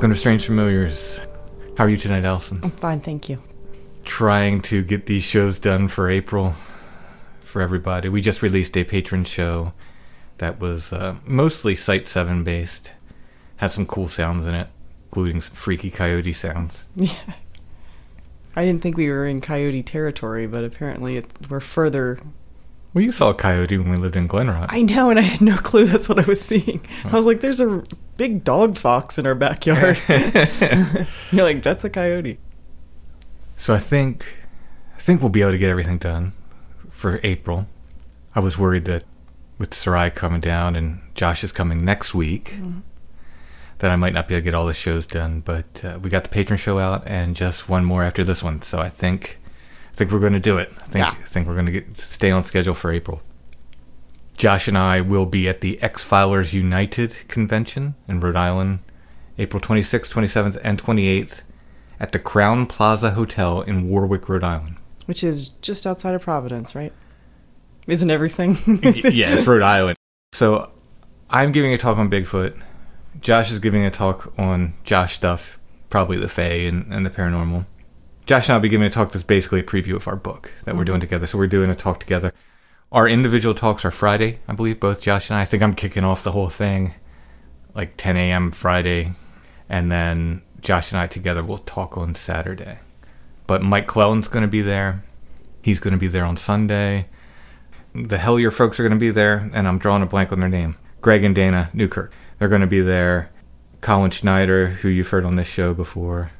Welcome to Strange Familiars. How are you tonight, Allison? I'm fine, thank you. Trying to get these shows done for April for everybody. We just released a patron show that was uh, mostly Site 7 based, had some cool sounds in it, including some freaky coyote sounds. Yeah. I didn't think we were in coyote territory, but apparently it, we're further. Well, you saw a coyote when we lived in Glenrock. I know, and I had no clue that's what I was seeing. I was like, there's a big dog fox in our backyard. You're like, that's a coyote. So I think I think we'll be able to get everything done for April. I was worried that with Sarai coming down and Josh is coming next week, that I might not be able to get all the shows done. But uh, we got the patron show out and just one more after this one. So I think I think we're going to do it. I think Yeah. I think we're going to get stay on schedule for April. Josh and I will be at the X Filers United convention in Rhode Island, April 26th, 27th, and 28th at the Crowne Plaza Hotel in Warwick, Rhode Island. Which is just outside of Providence, right? Isn't everything? Yeah, it's Rhode Island. So I'm giving a talk on Bigfoot. Josh is giving a talk on Josh stuff, probably the Fae and, and the paranormal. Josh and I'll be giving a talk that's basically a preview of our book that we're mm-hmm. doing together. So we're doing a talk together. Our individual talks are Friday, I believe, both Josh and I. I think I'm kicking off the whole thing like 10 a.m. Friday. And then Josh and I together will talk on Saturday. But Mike Clelland's going to be there. He's going to be there on Sunday the Hellier folks are going to be there, and I'm drawing a blank on their name. Greg and Dana Newkirk. They're going to be there. Colin Schneider, who you've heard on this show before,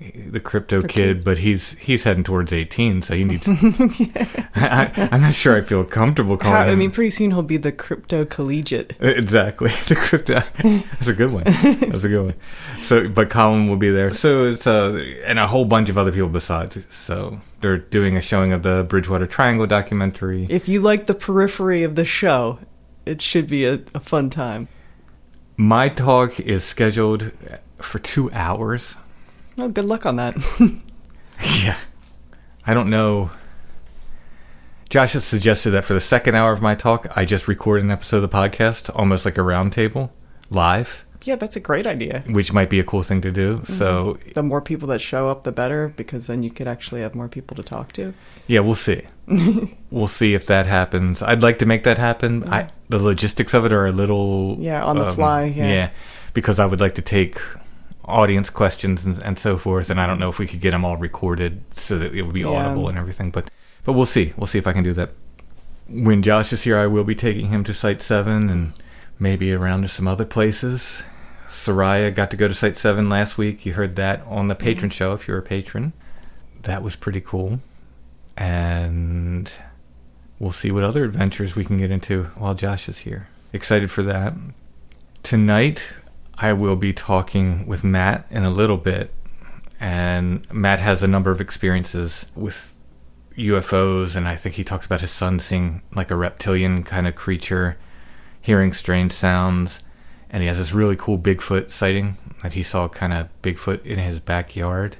the crypto kid, but he's he's heading towards 18, so he needs. I, I'm not sure I feel comfortable calling How, him. I mean, pretty soon he'll be the crypto collegiate. Exactly. The crypto. That's a good one. That's a good one. So, but Colin will be there. So it's uh, and a whole bunch of other people besides. So they're doing a showing of the Bridgewater Triangle documentary. If you like the periphery of the show, it should be a, a fun time. My talk is scheduled for two hours. Well, good luck on that. Yeah. I don't know. Josh has suggested that for the second hour of my talk, I just record an episode of the podcast, almost like a roundtable, live. Yeah, that's a great idea. which might be a cool thing to do. So The more people that show up, the better, because then you could actually have more people to talk to. yeah, we'll see. we'll see if that happens. I'd like to make that happen. I, the logistics of it are a little um, Yeah, on the fly, yeah. because I would like to take audience questions and, and so forth, and I don't know if we could get them all recorded so that it would be Yeah. audible and everything. But but we'll see. We'll see if I can do that. When Josh is here, I will be taking him to Site Seven and maybe around to some other places. Soraya got to go to Site Seven last week. You heard that on the patron mm-hmm. show if you're a patron. That was pretty cool. And we'll see what other adventures we can get into while Josh is here. Excited for that. Tonight, I will be talking with Matt in a little bit. And Matt has a number of experiences with UFOs, and I think he talks about his son seeing like a reptilian kind of creature, hearing strange sounds. And he has this really cool Bigfoot sighting that he saw kind of Bigfoot in his backyard,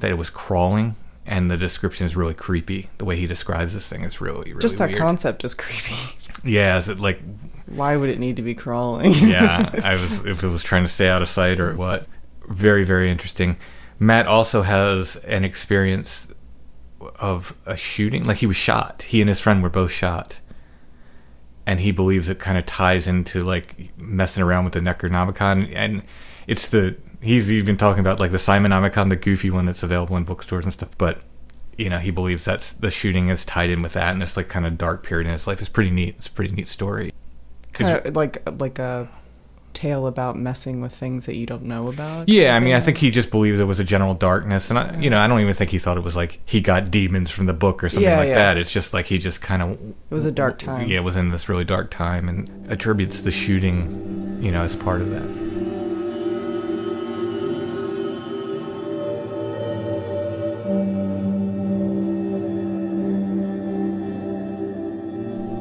that it was crawling. And the description is really creepy. The way he describes this thing is really, really Just that weird. concept is creepy. Yeah, is it like Why would it need to be crawling? yeah, I was if it was trying to stay out of sight or what. Very, very interesting. Matt also has an experience of a shooting. Like he was shot. He and his friend were both shot. And he believes it kind of ties into like messing around with the Necronomicon. And it's the he's even talking about like the Simonomicon, the goofy one that's available in bookstores and stuff. But you know, he believes that's the shooting is tied in with that and this like kind of dark period in his life. It's pretty neat. It's a pretty neat story. kind of like like a tale about messing with things that you don't know about. Yeah, I mean, I think he just believes it was a general darkness, and I, you know, I don't even think he thought it was like he got demons from the book or something Yeah, like yeah. that. It's just like he just kind of it was a dark time. yeah was in this really dark time and attributes the shooting, you know, as part of that.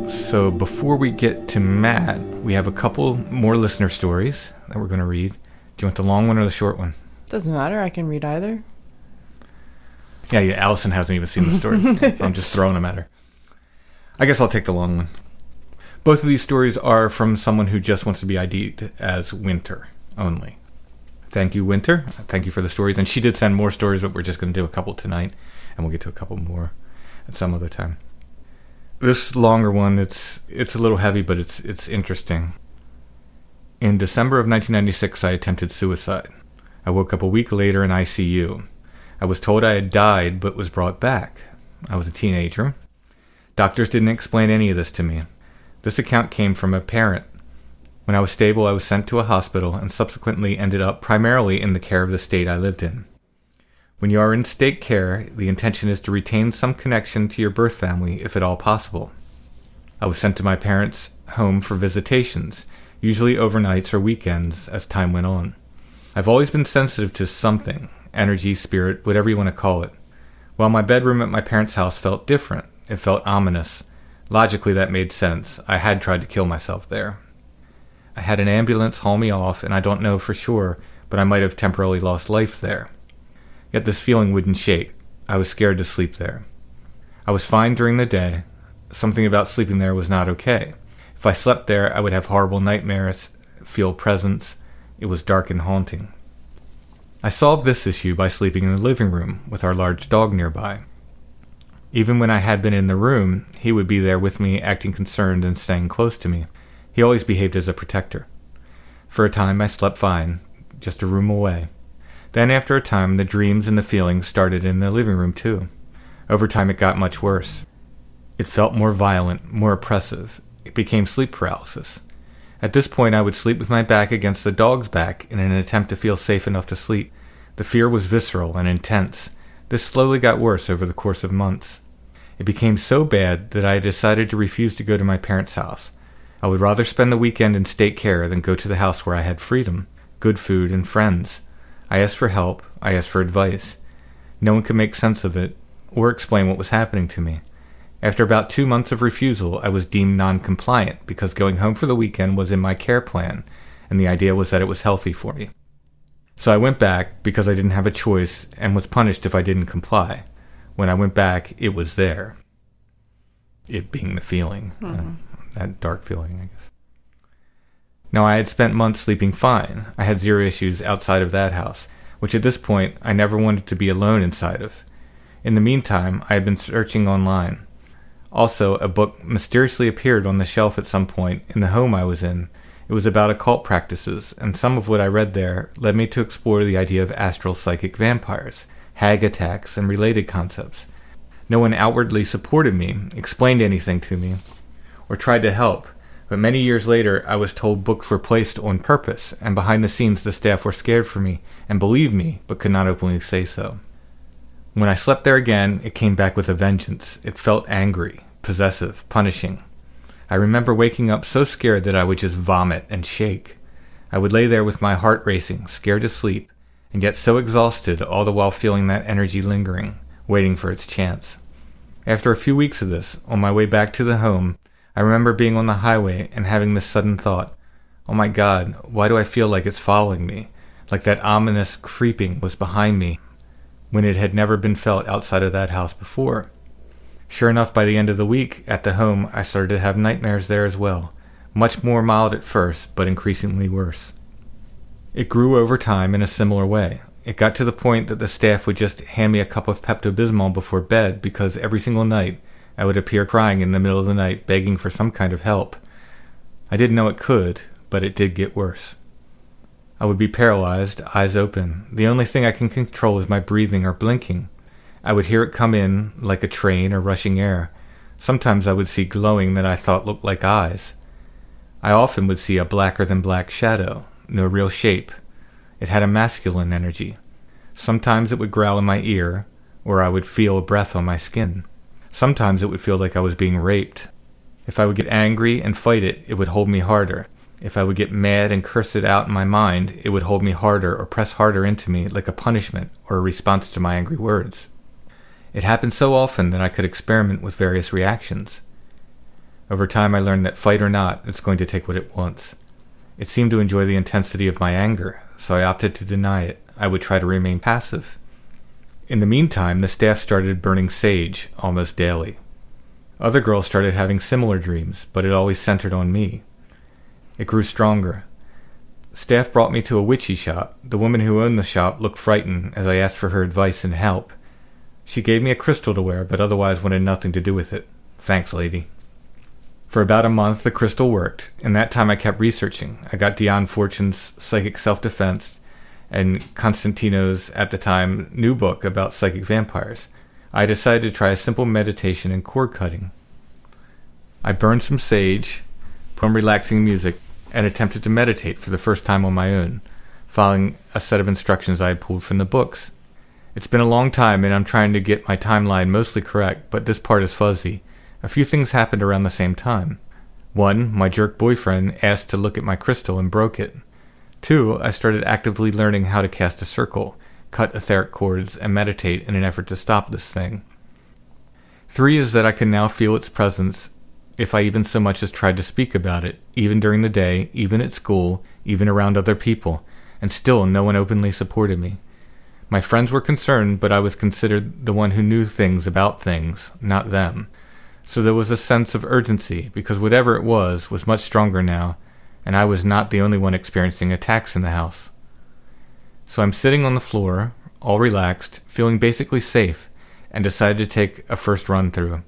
So before we get to Matt, we have a couple more listener stories that we're going to read. Do you want the long one or the short one? Doesn't matter. I can read either. Yeah, yeah. Allison hasn't even seen the stories, so I'm just throwing them at her. I guess I'll take the long one. Both of these stories are from someone who just wants to be ID'd as Winter only. Thank you, Winter. Thank you for the stories. And she did send more stories, but we're just going to do a couple tonight, and we'll get to a couple more at some other time. This longer one, it's it's a little heavy, but it's it's interesting. In December of 1996, I attempted suicide. I woke up a week later in ICU. I was told I had died but was brought back. I was a teenager. Doctors didn't explain any of this to me. This account came from a parent. When I was stable, I was sent to a hospital and subsequently ended up primarily in the care of the state I lived in. When you are in state care, the intention is to retain some connection to your birth family if at all possible. I was sent to my parents' home for visitations, usually overnights or weekends as time went on. I've always been sensitive to something energy, spirit, whatever you want to call it. While my bedroom at my parents' house felt different, it felt ominous. Logically, that made sense. I had tried to kill myself there. I had an ambulance haul me off, and I don't know for sure, but I might have temporarily lost life there. Yet this feeling wouldn't shake. I was scared to sleep there. I was fine during the day. Something about sleeping there was not okay. If I slept there, I would have horrible nightmares, feel presence. It was dark and haunting. I solved this issue by sleeping in the living room with our large dog nearby. Even when I had been in the room, he would be there with me, acting concerned and staying close to me. He always behaved as a protector. For a time, I slept fine, just a room away. Then, after a time, the dreams and the feelings started in the living room, too. Over time, it got much worse. It felt more violent, more oppressive. It became sleep paralysis. At this point, I would sleep with my back against the dog's back in an attempt to feel safe enough to sleep. The fear was visceral and intense. This slowly got worse over the course of months. It became so bad that I decided to refuse to go to my parents' house. I would rather spend the weekend in state care than go to the house where I had freedom, good food, and friends. I asked for help. I asked for advice. No one could make sense of it or explain what was happening to me. After about two months of refusal, I was deemed non compliant because going home for the weekend was in my care plan, and the idea was that it was healthy for me. So I went back because I didn't have a choice and was punished if I didn't comply. When I went back, it was there. It being the feeling, uh, that dark feeling, I guess. Now, I had spent months sleeping fine. I had zero issues outside of that house, which at this point I never wanted to be alone inside of. In the meantime, I had been searching online. Also, a book mysteriously appeared on the shelf at some point in the home I was in. It was about occult practices, and some of what I read there led me to explore the idea of astral psychic vampires, hag attacks, and related concepts. No one outwardly supported me, explained anything to me, or tried to help, but many years later I was told books were placed on purpose, and behind the scenes the staff were scared for me and believed me, but could not openly say so. When I slept there again, it came back with a vengeance. It felt angry, possessive, punishing. I remember waking up so scared that I would just vomit and shake. I would lay there with my heart racing, scared to sleep, and yet so exhausted, all the while feeling that energy lingering, waiting for its chance. After a few weeks of this, on my way back to the home, I remember being on the highway and having this sudden thought, Oh my god, why do I feel like it's following me? Like that ominous creeping was behind me, when it had never been felt outside of that house before. Sure enough, by the end of the week, at the home, I started to have nightmares there as well. Much more mild at first, but increasingly worse. It grew over time in a similar way. It got to the point that the staff would just hand me a cup of Pepto Bismol before bed because every single night I would appear crying in the middle of the night begging for some kind of help. I didn't know it could, but it did get worse. I would be paralyzed, eyes open. The only thing I can control is my breathing or blinking. I would hear it come in like a train or rushing air. Sometimes I would see glowing that I thought looked like eyes. I often would see a blacker than black shadow, no real shape. It had a masculine energy. Sometimes it would growl in my ear, or I would feel a breath on my skin. Sometimes it would feel like I was being raped. If I would get angry and fight it, it would hold me harder. If I would get mad and curse it out in my mind, it would hold me harder or press harder into me like a punishment or a response to my angry words. It happened so often that I could experiment with various reactions. Over time, I learned that fight or not, it's going to take what it wants. It seemed to enjoy the intensity of my anger, so I opted to deny it. I would try to remain passive. In the meantime, the staff started burning sage almost daily. Other girls started having similar dreams, but it always centered on me. It grew stronger. Staff brought me to a witchy shop. The woman who owned the shop looked frightened as I asked for her advice and help. She gave me a crystal to wear, but otherwise wanted nothing to do with it. Thanks, lady. For about a month, the crystal worked. In that time, I kept researching. I got Dion Fortune's Psychic Self Defense and Konstantinos', at the time, new book about psychic vampires. I decided to try a simple meditation and cord cutting. I burned some sage, put on relaxing music, and attempted to meditate for the first time on my own, following a set of instructions I had pulled from the books. It's been a long time and I'm trying to get my timeline mostly correct, but this part is fuzzy. A few things happened around the same time. One, my jerk boyfriend asked to look at my crystal and broke it. Two, I started actively learning how to cast a circle, cut etheric cords, and meditate in an effort to stop this thing. Three is that I can now feel its presence if I even so much as tried to speak about it, even during the day, even at school, even around other people, and still no one openly supported me. My friends were concerned, but I was considered the one who knew things about things, not them. So there was a sense of urgency, because whatever it was was much stronger now, and I was not the only one experiencing attacks in the house. So I'm sitting on the floor, all relaxed, feeling basically safe, and decided to take a first run through.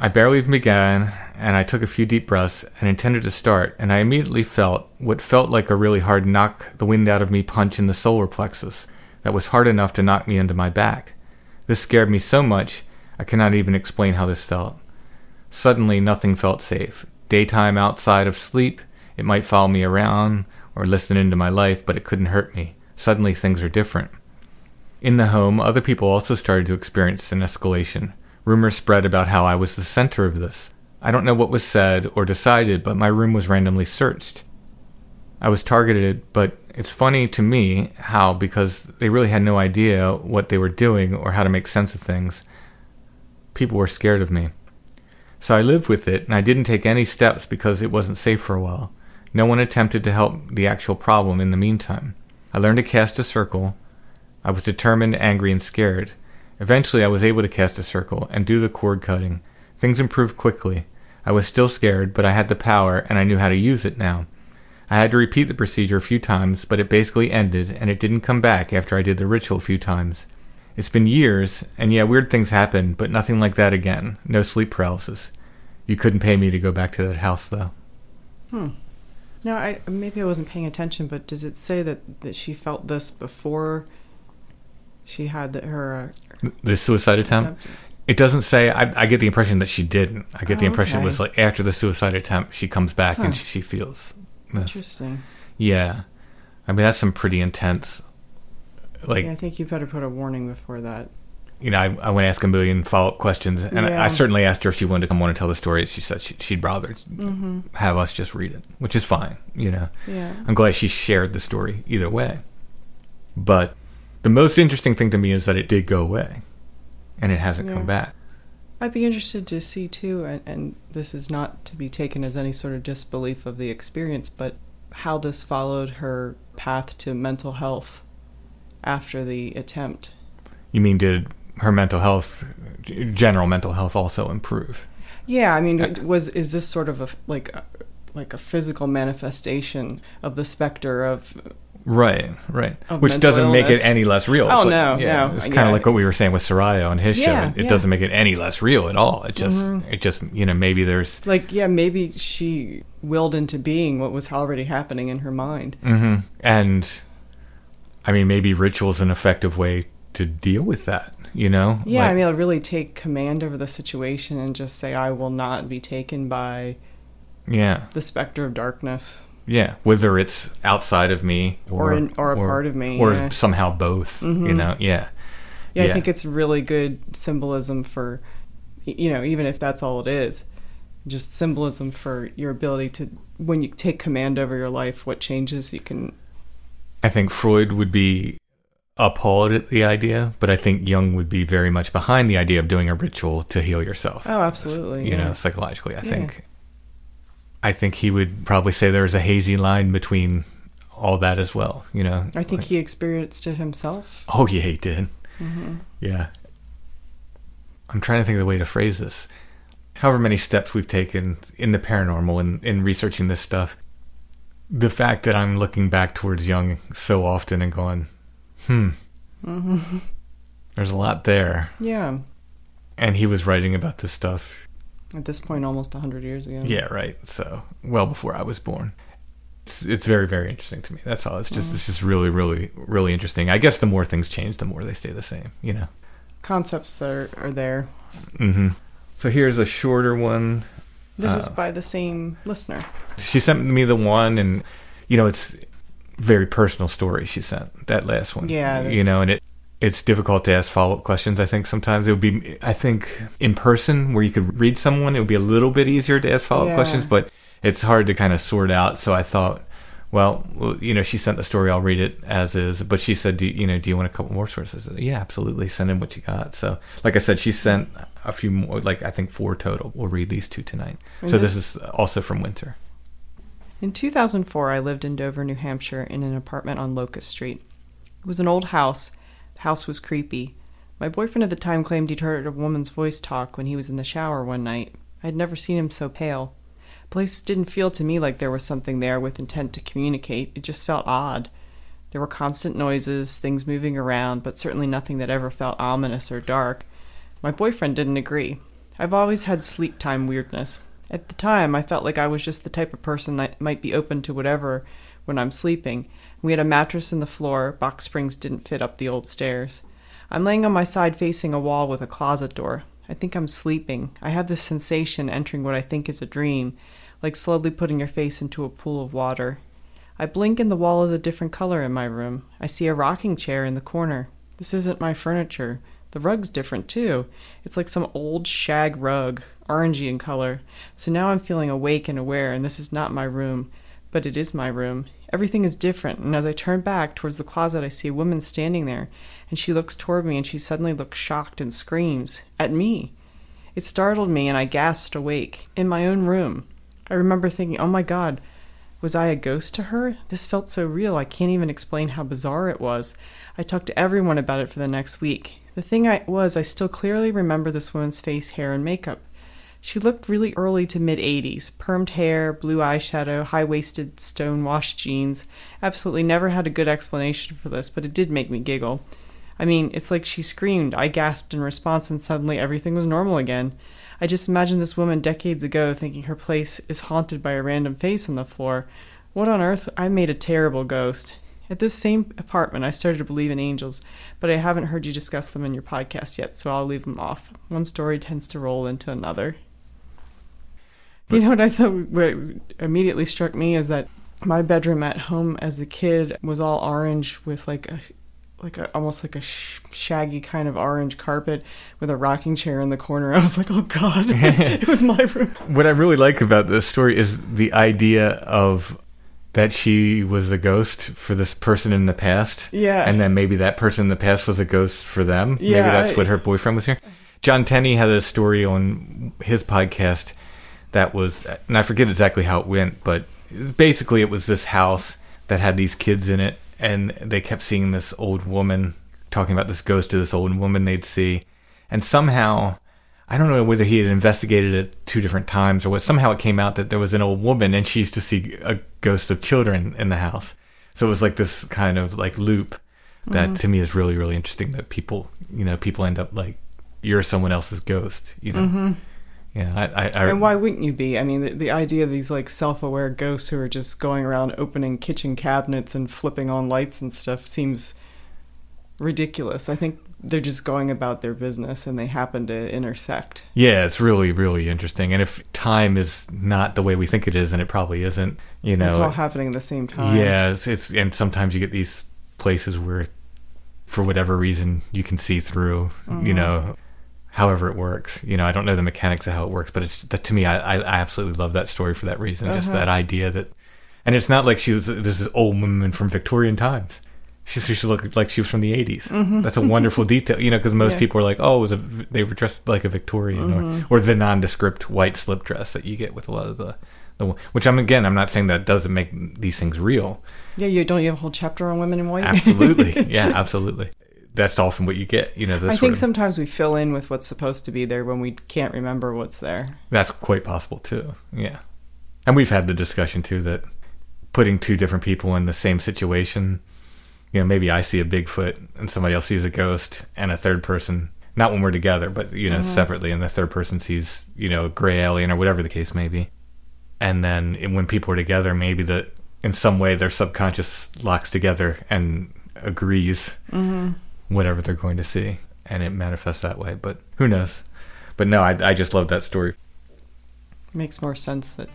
I barely even began, and I took a few deep breaths and intended to start, and I immediately felt what felt like a really hard knock the wind out of me punch in the solar plexus that was hard enough to knock me into my back. This scared me so much, I cannot even explain how this felt. Suddenly, nothing felt safe. Daytime outside of sleep, it might follow me around or listen into my life, but it couldn't hurt me. Suddenly, things are different. In the home, other people also started to experience an escalation. Rumors spread about how I was the center of this. I don't know what was said or decided, but my room was randomly searched. I was targeted, but it's funny to me how, because they really had no idea what they were doing or how to make sense of things, people were scared of me. So I lived with it, and I didn't take any steps because it wasn't safe for a while. No one attempted to help the actual problem in the meantime. I learned to cast a circle. I was determined, angry, and scared. Eventually, I was able to cast a circle and do the cord cutting. Things improved quickly. I was still scared, but I had the power and I knew how to use it now. I had to repeat the procedure a few times, but it basically ended, and it didn't come back after I did the ritual a few times. It's been years, and yeah, weird things happen, but nothing like that again. No sleep paralysis. You couldn't pay me to go back to that house, though. Hmm. No, I maybe I wasn't paying attention, but does it say that, that she felt this before she had the, her? Uh, The suicide attempt? It doesn't say. I, I get the impression that she didn't. I get the Oh, impression it was like after the suicide attempt, she comes back Huh. and she, she feels. this. interesting. Yeah. I mean, that's some pretty intense. Like, yeah, I think you better put a warning before that. You know, I, I went to ask a million follow up questions, and I, Yeah. I certainly asked her if she wanted to come on and tell the story. She said she, she'd rather Mm-hmm. have us just read it, which is fine. You know, Yeah. I'm glad she shared the story either way. But the most interesting thing to me is that it did go away, and it hasn't Yeah. come back. I'd be interested to see too, and, and this is not to be taken as any sort of disbelief of the experience, but how this followed her path to mental health after the attempt. You mean did her mental health, general mental health, also improve? Yeah, I mean, was is this sort of a like like a physical manifestation of the specter of Right, right. Of Which doesn't make it any less real. Oh, It's like- no, yeah, no, It's kind yeah. of like what we were saying with Soraya on his Yeah, show. It, it yeah. Mm-hmm. doesn't make it any less real at all. It just, it just, you know, maybe there's, like yeah, maybe she willed into being what was already happening in her mind. hmm and I mean, maybe ritual's an effective way to deal with that. You know? Yeah, Like- I mean, I'll really take command over the situation and just say I will not be taken by yeah, the specter of darkness. yeah. Whether it's outside of me Or or in- or a part of me, or yeah. Mm-hmm. somehow both. You know? Yeah. Yeah, Yeah. I think it's really good symbolism for, you know, even if that's all it is, just symbolism for your ability to, when you take command over your life, what changes you can. I think Freud would be appalled at the idea, but I think Jung would be very much behind the idea of doing a ritual to heal yourself. Oh, absolutely. you yeah. know, psychologically. I Yeah. think. I think he would probably say there's a hazy line between all that as well. You know. I think Like- he experienced it himself. Oh yeah, he did. Mm-hmm. Yeah. I'm trying to think of the way to phrase this. However many steps we've taken in the paranormal and in researching this stuff, the fact that I'm looking back towards Jung so often and going, hmm, Mm-hmm. there's a lot there. Yeah. And he was writing about this stuff At this point, almost 100 years ago. Yeah, right. So well before I was born. It's, it's very very interesting to me. That's all. It's just it's just really really really interesting. I guess the more things change, the more they stay the same. You know. Concepts are, are there. Mm-hmm. So here's a shorter one. This Uh, is by the same listener. She sent me the one, and you know it's very personal story. She sent that last one. Yeah, you know, and it it's difficult to ask follow up questions. I think sometimes it would be. I think in person where you could read someone, it would be a little bit easier to ask follow up Yeah. questions, but it's hard to kind of sort out. So I thought. Well, well, you know, she sent the story. I'll read it as is. But she said, "Do you, you know? Do you want a couple more sources?" Said, yeah, absolutely. Send in what you got. So, like I said, she sent a few more. Like I think four total. We'll read these two tonight. And so this this- is also from Winter. In 2004, I lived in Dover, New Hampshire, in an apartment on Locust Street. It was an old house. The house was creepy. My boyfriend at the time claimed he'd heard a woman's voice talk when he was in the shower one night. I had never seen him so pale. The place didn't feel to me like there was something there with intent to communicate. It just felt odd. There were constant noises, things moving around, but certainly nothing that ever felt ominous or dark. My boyfriend didn't agree. I've always had sleep time weirdness. At the time, I felt like I was just the type of person that might be open to whatever when I'm sleeping. We had a mattress in the floor, box springs didn't fit up the old stairs. I'm laying on my side facing a wall with a closet door. I think I'm sleeping. I have this sensation entering what I think is a dream, like slowly putting your face into a pool of water. I blink and the wall is a different color in my room. I see a rocking chair in the corner. This isn't my furniture. The rug's different too. It's like some old shag rug, orangey in color. So now I'm feeling awake and aware, and this is not my room, but it is my room. Everything is different, and as I turn back towards the closet, I see a woman standing there, and she looks toward me, and she suddenly looks shocked and screams at me. It startled me, and I gasped awake in my own room. I remember thinking, oh my god, was I a ghost to her? This felt so real, I can't even explain how bizarre it was. I talked to everyone about it for the next week. The thing I was, I still clearly remember this woman's face, hair, and makeup. She looked really early to mid 80s. Permed hair, blue eyeshadow, high waisted, stone washed jeans. Absolutely never had a good explanation for this, but it did make me giggle. I mean, it's like she screamed. I gasped in response, and suddenly everything was normal again. I just imagined this woman decades ago thinking her place is haunted by a random face on the floor. What on earth? I made a terrible ghost. At this same apartment, I started to believe in angels, but I haven't heard you discuss them in your podcast yet, so I'll leave them off. One story tends to roll into another. You know what I thought what immediately struck me is that my bedroom at home as a kid was all orange with like a like a almost like a sh- shaggy kind of orange carpet with a rocking chair in the corner. I was like, "Oh god, it was my room." What I really like about this story is the idea of that she was a ghost for this person in the past. Yeah. And then maybe that person in the past was a ghost for them. Yeah, maybe that's I- what her boyfriend was here. John Tenney had a story on his podcast that was, and I forget exactly how it went, but basically it was this house that had these kids in it, and they kept seeing this old woman talking about this ghost to this old woman they'd see. And somehow, I don't know whether he had investigated it two different times or what. Somehow it came out that there was an old woman and she used to see a ghost of children in the house. So it was like this kind of like loop that mm-hmm. to me is really really interesting. That people, you know, people end up like you're someone else's ghost. You know, mm-hmm. Yeah. I, I, I And why wouldn't you be? I mean, the, the idea of these like self-aware ghosts who are just going around opening kitchen cabinets and flipping on lights and stuff seems ridiculous. I think they're just going about their business and they happen to intersect. Yeah, it's really, really interesting. And if time is not the way we think it is, and it probably isn't, you know, it's all happening at the same time. yeah, it's, it's and sometimes you get these places where, for whatever reason, you can see through, you mm-hmm. know, however it works. You know, I don't know the mechanics of how it works, but it's that to me, I, I, absolutely love that story for that reason. Just uh-huh. that idea that, and it's not like she's this is old woman from Victorian times. She, she looked like she was from the 80s. Mm-hmm. That's a wonderful detail, you know, because most Yeah. people are like, oh, it was a, they were dressed like a Victorian or, mm-hmm. or the nondescript white slip dress that you get with a lot of the, the which I'm again, I'm not saying that doesn't make these things real. Yeah, you don't you have a whole chapter on women in white? Absolutely. yeah, absolutely. That's often what you get, you know, I think of, sometimes we fill in with what's supposed to be there when we can't remember what's there. that's quite possible too. Yeah. And we've had the discussion too that putting two different people in the same situation, you know, maybe I see a Bigfoot and somebody else sees a ghost and a third person, not when we're together, but, you know, mm-hmm. separately, and the third person sees, you know, a gray alien or whatever the case may be. And then when people are together, maybe that in some way their subconscious locks together and agrees mm-hmm. Whatever they're going to see, and it manifests that way. But who knows? But no, I, I just love that story. makes more sense that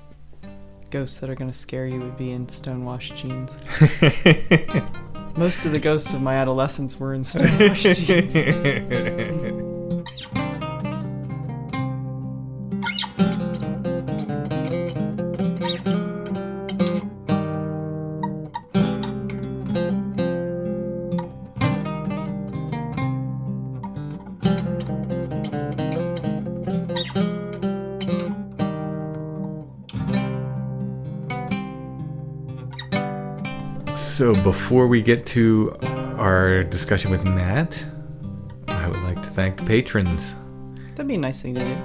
ghosts that are going to scare you would be in stonewashed jeans. Most of the ghosts of my adolescence were in stonewashed jeans. So before we get to our discussion with Matt, I would like to thank the patrons. That'd be a nice thing to do.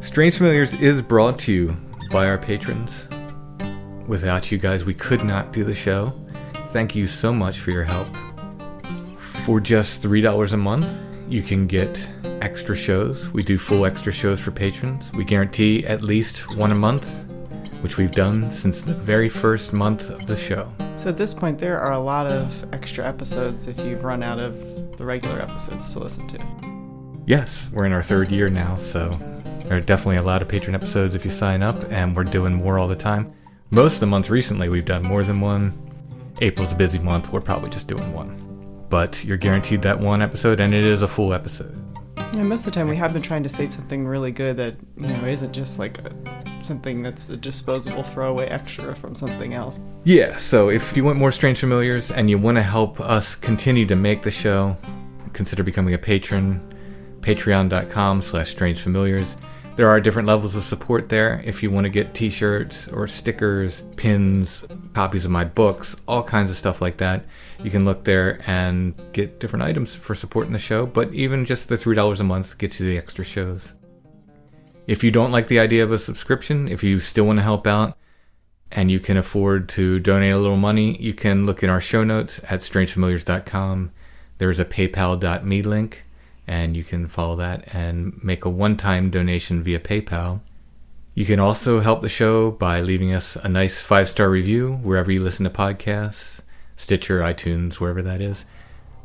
Strange Familiars is brought to you by our patrons. Without you guys, we could not do the show. Thank you so much for your help. For just $3 a month, you can get extra shows. We do full extra shows for patrons. We guarantee at least one a month, which we've done since the very first month of the show. So at this point, there are a lot of extra episodes if you've run out of the regular episodes to listen to. Yes, we're in our third year now, so there are definitely a lot of patron episodes if you sign up, and we're doing more all the time. Most of the months recently, we've done more than one. April's a busy month, we're probably just doing one. But you're guaranteed that one episode, and it is a full episode. And most of the time, we have been trying to save something really good that you know isn't just like a, something that's a disposable throwaway extra from something else. Yeah, so if you want more Strange Familiars and you want to help us continue to make the show, consider becoming a patron. Patreon.com slash Strange Familiars. There are different levels of support there. If you want to get t shirts or stickers, pins, copies of my books, all kinds of stuff like that, you can look there and get different items for supporting the show. But even just the $3 a month gets you the extra shows. If you don't like the idea of a subscription, if you still want to help out and you can afford to donate a little money, you can look in our show notes at strangefamiliars.com. There's a paypal.me link, and you can follow that and make a one time donation via PayPal. You can also help the show by leaving us a nice five star review wherever you listen to podcasts, Stitcher, iTunes, wherever that is,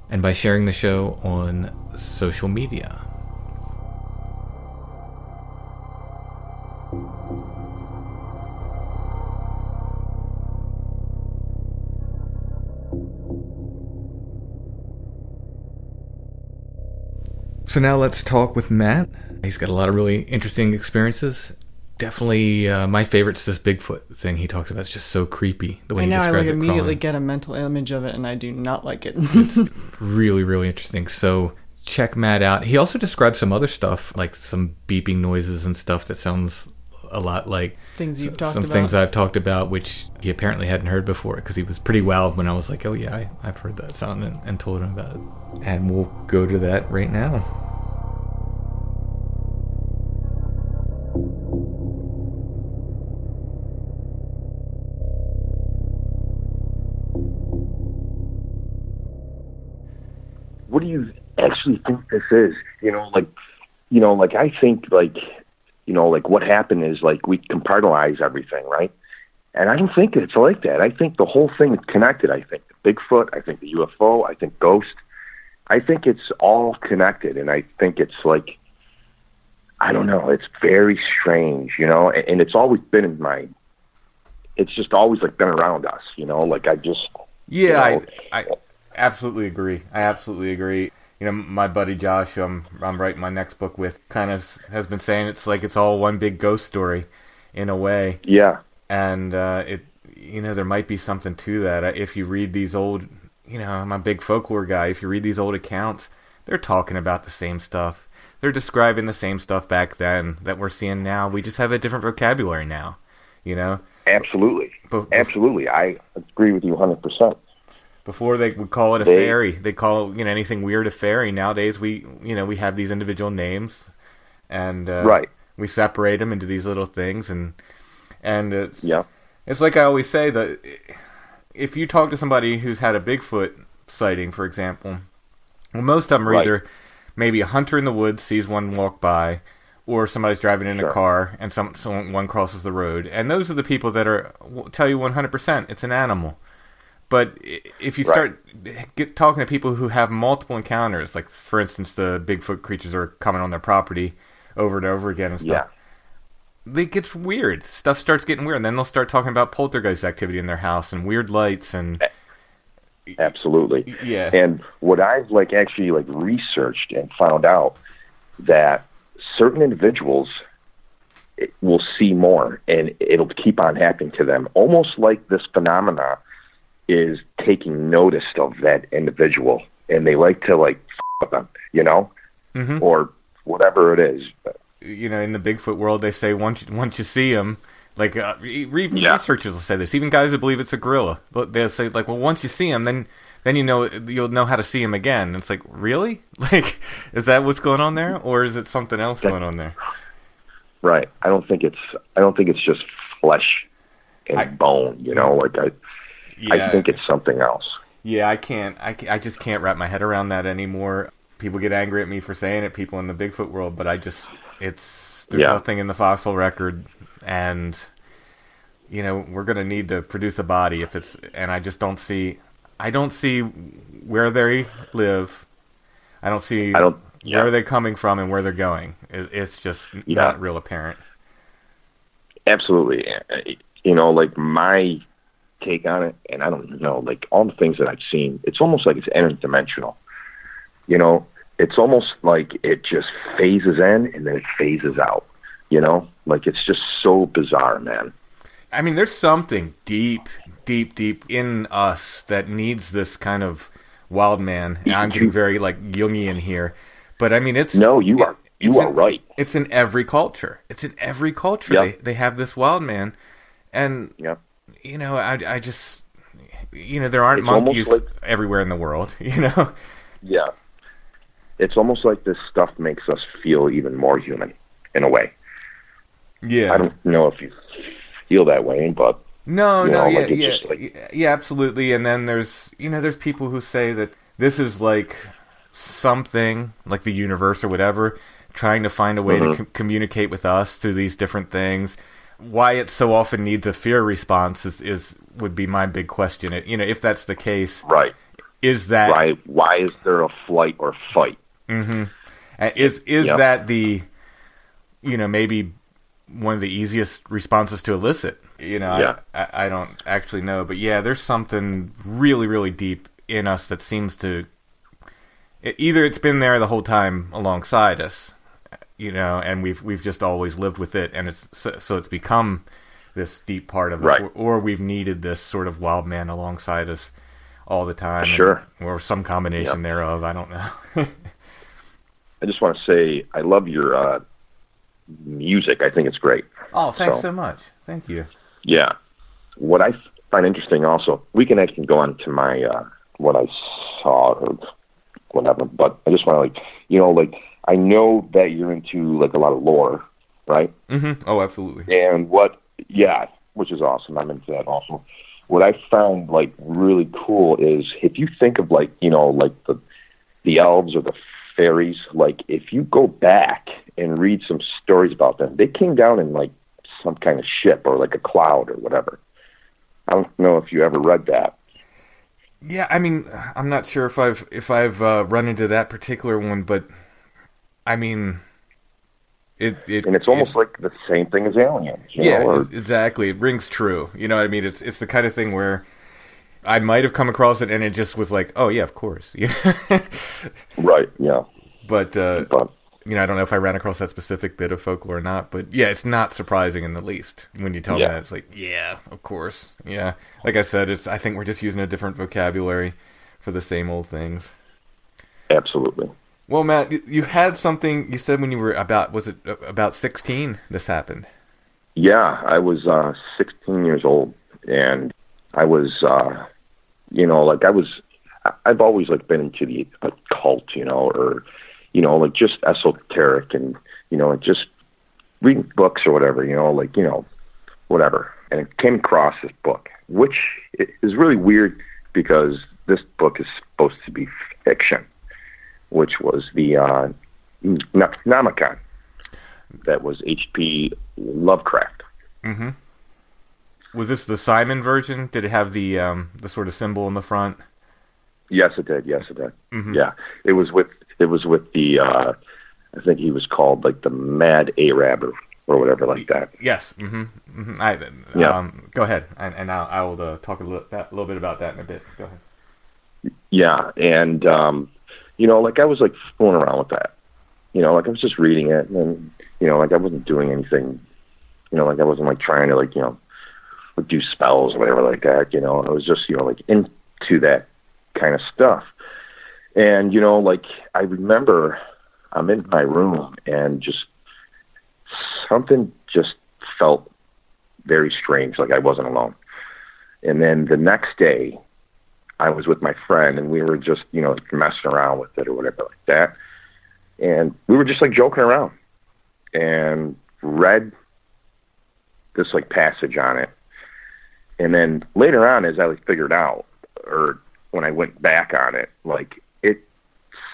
and by sharing the show on social media. So now let's talk with Matt. He's got a lot of really interesting experiences. Definitely, uh, my favorite's this Bigfoot thing he talks about. It's just so creepy the way I he know I describes like it. immediately crawling. get a mental image of it, and I do not like it. It's really, really interesting. So check Matt out. He also describes some other stuff, like some beeping noises and stuff that sounds a lot like Things you've s- talked some about. things I've talked about, which he apparently hadn't heard before because he was pretty wowed when I was like, "Oh yeah, I, I've heard that sound," and, and told him about it. And we'll go to that right now. what do you actually think this is? You know, like, you know, like I think like, you know, like what happened is like we compartmentalize everything, right? And I don't think it's like that. I think the whole thing is connected. I think Bigfoot, I think the UFO, I think ghost. I think it's all connected, and I think it's like, I don't know. It's very strange, you know, and, and it's always been in my. It's just always like been around us, you know. Like I just. Yeah, you know, I, I absolutely agree. I absolutely agree. You know, my buddy Josh, who I'm I'm writing my next book with, kind of has been saying it's like it's all one big ghost story, in a way. Yeah. And uh, it, you know, there might be something to that if you read these old. You know, I'm a big folklore guy. If you read these old accounts, they're talking about the same stuff. They're describing the same stuff back then that we're seeing now. We just have a different vocabulary now. You know, Absolutely. But- Absolutely. I agree with you 100%. Before they would call it a They- fairy. They call you know anything weird a fairy. Nowadays we you know we have these individual names, and uh, Right. we separate them into these little things, and and it's Yeah. it's like I always say that if you talk to somebody who's had a Bigfoot sighting, for example, well, most of them are Right. either maybe a hunter in the woods sees one walk by, or somebody's driving in a car and some someone one crosses the road, and those are the people that are tell you 100% it's an animal. But if you Right. start get talking to people who have multiple encounters, like for instance, the Bigfoot creatures are coming on their property over and over again and stuff Yeah. it gets weird. Stuff starts getting weird, and then they'll start talking about poltergeist activity in their house and weird lights and Absolutely. yeah. And what I've like actually like researched and found out that certain individuals will see more and it'll keep on happening to them almost like this phenomena is taking notice of that individual and they like to like f- them, you know? Mhm. Or whatever it is. you know, in the Bigfoot world, they say once you, once you see them, like uh, re- Yeah. researchers will say this. Even guys who believe it's a gorilla, they'll- say like, well, once you see them, then then you know you'll know how to see him again. And it's like, really? Like, is that what's going on there, or is it something else going on there? Right. I don't think it's I don't think it's just flesh and I- bone, you know, like I Yeah. I think it's something else. Yeah, I can't. I, I just can't wrap my head around that anymore. People get angry at me for saying it. People in the Bigfoot world, but I just it's there's Yeah. nothing in the fossil record, and you know we're gonna need to produce a body if it's. And I just don't see. I don't see where they live. I don't see I don't- where yeah. are they coming from and where they're going. It, it's just Yeah. not real apparent. Absolutely. You know, like my take on it, and I don't know, like all the things that I've seen, it's almost like it's interdimensional. You know, it's almost like it just phases in and then it phases out. You know, like it's just so bizarre, man. I mean, there's something deep, deep, deep in us that needs this kind of wild man. And I'm getting very like Jungian here, but I mean, it's No, you are you it's are in- right. It's in every culture. It's in every culture. Yeah. They they have this wild man, and Yeah. You know, I I just you know there aren't It's monkeys like- everywhere in the world. You know, Yeah. It's almost like this stuff makes us feel even more human in a way. Yeah. I don't know if you feel that way, but No, You no, know, yeah, like, it's yeah, like- yeah, yeah, absolutely. And then there's, you know, there's people who say that this is like something, like the universe or whatever, trying to find a way Mm-hmm. to com- communicate with us through these different things. Why it so often needs a fear response is, is would be my big question. It, you know, if that's the case, right, is that right. Why is there a flight or fight? Uh, Is is Yep. that the you know maybe one of the easiest responses to elicit? You know, Yeah. I, I I don't actually know, but yeah, there's something really really deep in us that seems to it, either it's been there the whole time alongside us, you know, and we've we've just always lived with it, and it's so, so it's become this deep part of Right. us, or, or we've needed this sort of wild man alongside us all the time, and- Sure. or some combination Yep. thereof. I don't know. I just want to say I love your uh, music. I think it's great. Oh, thanks So- so much. Thank you. Yeah. What I find interesting also, we can actually go on to my uh, what I saw or whatever, but I just want to like, you know, like I know that you're into like a lot of lore, right? hmm Oh, absolutely. And what, yeah, which is awesome. I'm into that also. What I found like really cool is if you think of like, you know, like the the elves or the fairies, like if you go back and read some stories about them, they came down in like some kind of ship or like a cloud or whatever. I don't know if you ever read that. Yeah, I mean, I'm not sure if I've if I've uh, run into that particular one, but I mean, it it And it's almost like the same thing as aliens. You yeah, know, or, exactly. It rings true. You know what I mean? It's it's the kind of thing where I might have come across it and it just was like, oh yeah, of course. Right, yeah. but uh, But you know, I don't know if I ran across that specific bit of folklore or not, but yeah, it's not surprising in the least when you tell Yeah. me that. It's like, yeah, of course, yeah. Like I said, it's I think we're just using a different vocabulary for the same old things. absolutely. Well, Matt, you- had something you said when you were about was it uh, about sixteen? This happened. Yeah, I was uh 16 years old and I was uh you know, like I was I've always like been into the occult, you know, or you know, like just esoteric and you know, just reading books or whatever, you know, like, you know, whatever. And it came across this book, which is really weird because this book is supposed to be fiction, which was the uh Necronomicon. That was H.P. Lovecraft. Was this the Simon version? Did it have the um the sort of symbol in the front? Yes, it did. Yes, it did. Yeah, it was with it was with the uh, I think he was called like the Mad Arab or, or whatever like that. Yes. Mm-hmm. mm-hmm. I, Yeah. Um, go ahead, and, and I'll, I will uh, talk a little, that, little bit about that in a bit. Go ahead. Yeah, and um, you know, like I was like fooling around with that. You know, like I was just reading it, and you know, like I wasn't doing anything. You know, like I wasn't like trying to like you know, like do spells or whatever like that. You know, I was just you know like into that kind of stuff. And you know, like I remember, I'm in my room and just something just felt very strange, like I wasn't alone. And then the next day, I was with my friend and we were just, you know, messing around with it or whatever like that. And we were just like joking around and read this like passage on it. And then later on, as I like figured out, or when I went back on it, like it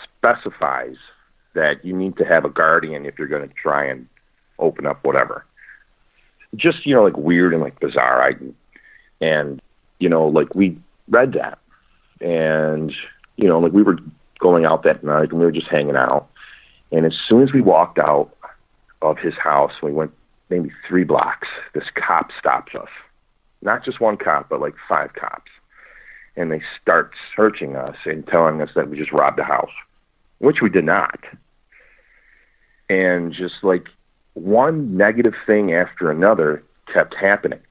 specifies that you need to have a guardian if you're going to try and open up whatever. Just, you know, like weird and like bizarre. I, and, you know, like we read that and you know, like we were going out that night and we were just hanging out. And as soon as we walked out of his house, we went maybe three blocks. This cop stops us, not just one cop, but like five cops, and they start searching us and telling us that we just robbed a house, which we did not. And just like one negative thing after another kept happening.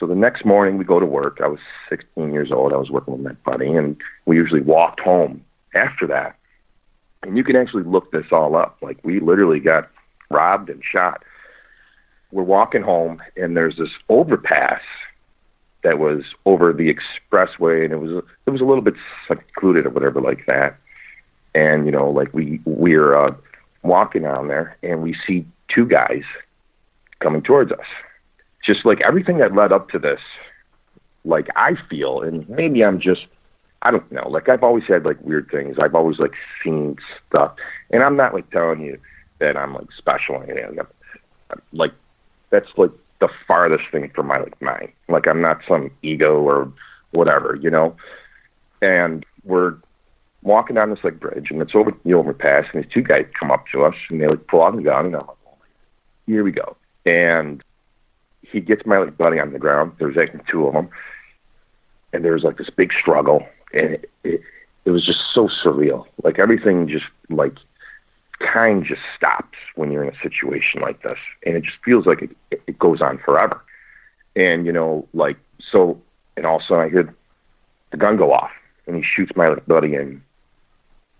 So the next morning we go to work. I was 16 years old. I was working with my buddy, and we usually walked home after that. And you can actually look this all up. Like we literally got robbed and shot. We're walking home, and there's this overpass that was over the expressway, and it was it was a little bit secluded or whatever like that. And you know, like we we're uh, walking down there, and we see two guys coming towards us. Just like everything that led up to this, like I feel, and maybe I'm just, I don't know. Like I've always had like weird things. I've always like seen stuff, and I'm not like telling you that I'm like special or anything. I'm, I'm, like that's like the farthest thing from my like mind. Like I'm not some ego or whatever, you know. And we're walking down this like bridge, and it's over the overpass, and these two guys come up to us, and they like pull out the gun, and I'm like, oh, here we go. And he gets my like buddy on the ground. There's actually two of them, and there's like this big struggle, and it, it, it was just so surreal. Like everything just like time just stops when you're in a situation like this, and it just feels like it, it goes on forever. And you know, like so, and all of a sudden I hear the gun go off, and he shoots my like, buddy in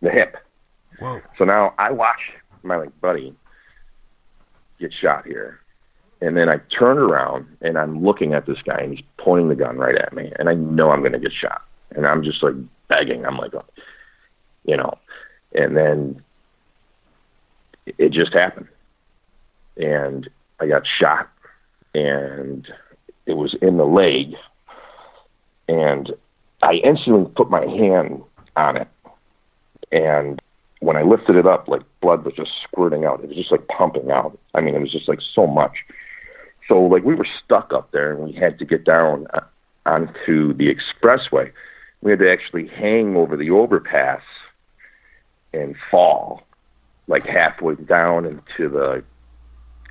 the hip. Whoa. So now I watch my like buddy get shot here. And then I turn around and I'm looking at this guy and he's pointing the gun right at me and I know I'm gonna get shot. And I'm just like begging. I'm like you know. And then it just happened. And I got shot and it was in the leg and I instantly put my hand on it and when I lifted it up, like blood was just squirting out. It was just like pumping out. I mean, it was just like so much. So like we were stuck up there, and we had to get down uh, onto the expressway. We had to actually hang over the overpass and fall, like halfway down into the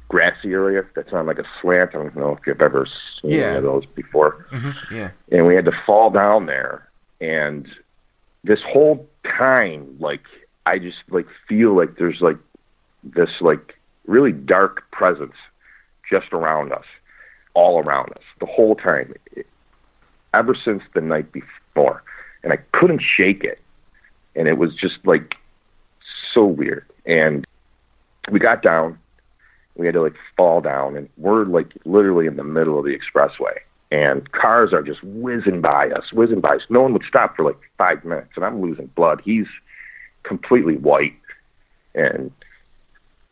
grassy area that's on like a slant. I don't know if you've ever seen Yeah. any of those before Yeah. and we had to fall down there and this whole time like i just like feel like there's like this like really dark presence just around us all around us the whole time ever since the night before. And i couldn't shake it. And it was just like so weird. And we got down. We had to like fall down. And we're like literally in the middle of the expressway. And cars are just whizzing by us, whizzing by us. No one would stop for like five minutes, and I'm losing blood. He's completely white, and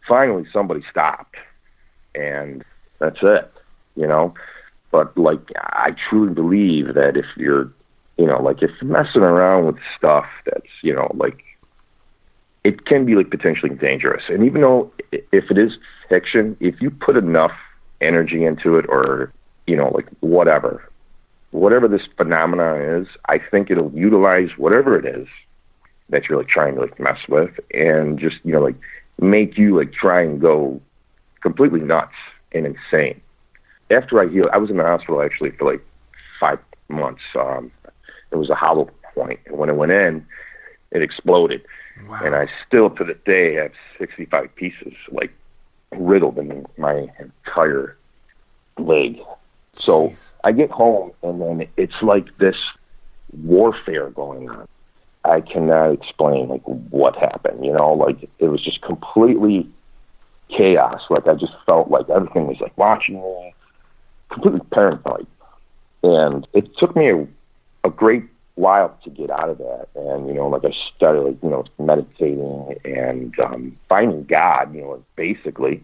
finally somebody stopped, and that's it, you know. But like, I truly believe that if you're, you know, like if you're messing around with stuff that's, you know, like it can be like potentially dangerous. And even though if it is fiction, if you put enough energy into it or, you know, like whatever, whatever this phenomena is, I think it'll utilize whatever it is that you're like trying to like mess with and just, you know, like make you like try and go completely nuts and insane. After I healed, I was in the hospital actually for like five months. Um, it was a hollow point, and when it went in, it exploded. And I still to this day have 65 pieces like riddled in my entire leg. So I get home and then it's like this warfare going on. I cannot explain like what happened, you know, like it was just completely chaos. Like I just felt like everything was like watching me, completely paranoid. And it took me a, a great while to get out of that. And, you know, like I started like, you know, meditating and um finding God, you know, basically.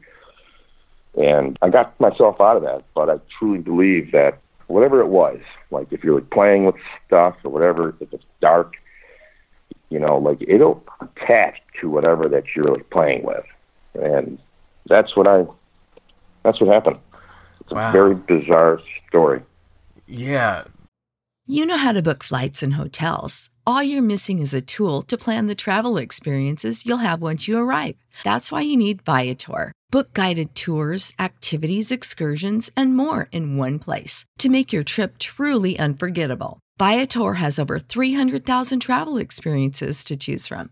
And I got myself out of that, but I truly believe that whatever it was, like if you're like playing with stuff or whatever, if it's dark, you know, like it'll attach to whatever that you're like playing with. And that's what I that's what happened. It's a very bizarre story. Yeah. You know how to book flights and hotels. All you're missing is a tool to plan the travel experiences you'll have once you arrive. That's why you need Viator. Book guided tours, activities, excursions, and more in one place to make your trip truly unforgettable. Viator has over 300,000 travel experiences to choose from.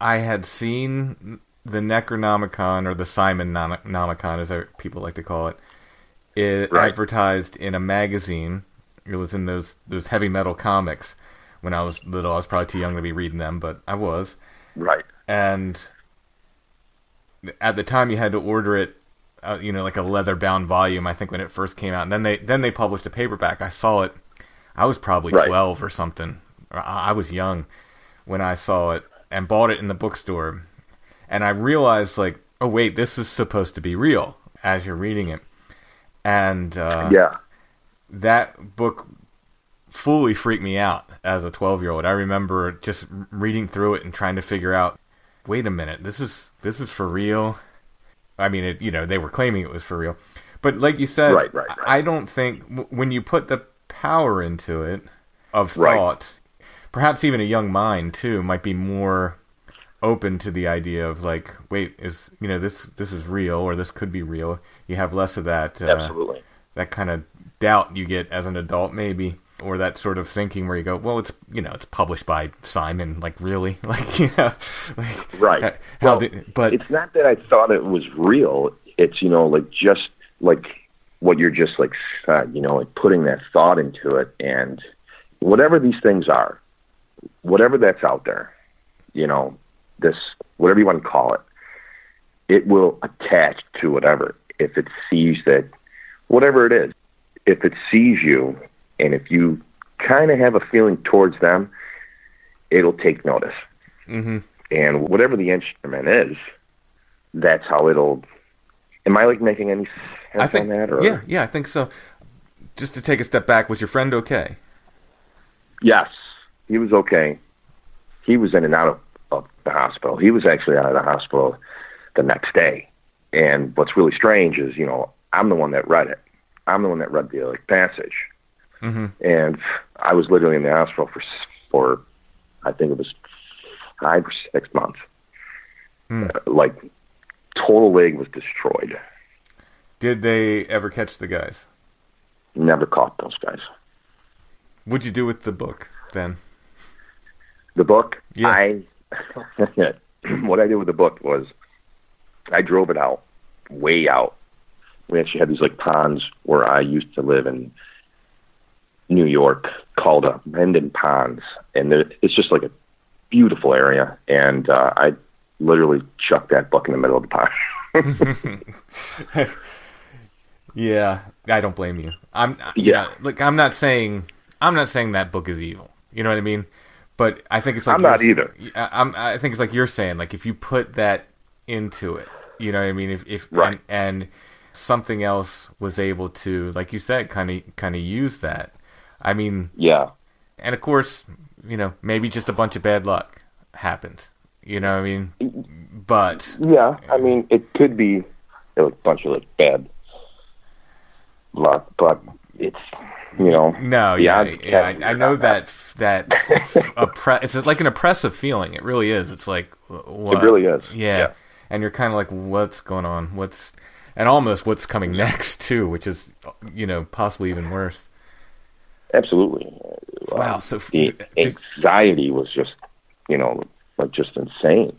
I had seen the Necronomicon or the Simon Nom- Nomicon, as people like to call it, it Right. advertised in a magazine. It was in those those heavy metal comics. When I was little, I was probably too young to be reading them, but I was. Right. And at the time, you had to order it, uh, you know, like a leather bound volume. I think when it first came out, and then they then they published a paperback. I saw it. I was probably Right. twelve or something. I was young when I saw it and bought it in the bookstore. And I realized, like, oh wait, this is supposed to be real as you're reading it. And uh, yeah. that book fully freaked me out as a 12 year old. I remember just reading through it and trying to figure out, wait a minute, this is this is for real. I mean, it, you know, they were claiming it was for real, but like you said, Right, right, right. I don't think when you put the power into it of thought, perhaps even a young mind too might be more open to the idea of like, wait, is you know this this is real or this could be real. You have less of that. Uh, Absolutely. that kind of doubt you get as an adult maybe or that sort of thinking where you go well it's you know it's published by simon like really like you know like, Right. uh, Well, did, but it's not that I thought it was real. It's you know like just like what you're just like said, you know, like putting that thought into it, and whatever these things are, whatever that's out there, you know, this whatever you want to call it, it will attach to whatever if it sees that whatever it is, if it sees you, and if you kind of have a feeling towards them, it'll take notice Mm-hmm. and whatever the instrument is, that's how it'll. Am I like making any sense i think on that? Or? yeah yeah i think so just to take a step back was your friend okay Yes, he was okay. He was in and out of, of the hospital. He was actually out of the hospital the next day. And what's really strange is, you know, I'm the one that read it. I'm the one that read the like, passage. hmm and I was literally in the hospital for for I think it was five or six months. Hmm. Uh, like total leg was destroyed. did they ever catch the guys Never caught those guys. what'd you do with the book then The book, Yeah. I what I did with the book was I drove it out, way out. We actually had these like ponds where I used to live in New York called uh, Mendon Ponds, and there- it's just like a beautiful area. And uh, I literally chucked that book in the middle of the pond. yeah i don't blame you i'm Yeah. yeah look i'm not saying i'm not saying that book is evil you know what i mean but i think it's like I'm not either. I- I'm, I think it's like you're saying, like if you put that into it, you know what I mean? If, if Right. and, and something else was able to, like you said, kind of kind of use that. I mean, yeah, and of course, you know, maybe just a bunch of bad luck happened. You know what I mean? But yeah. I mean, it could be a bunch of like bad luck, but it's you know. no, yeah, yeah, I, I know that that oppre- it's like an oppressive feeling. It really is. It's like what? It really is. Yeah. Yeah. And you're kind of like, what's going on? What's, and almost what's coming next too, which is, you know, possibly even worse. Absolutely. Wow, Um, so the did- anxiety was just, you know, like just insane,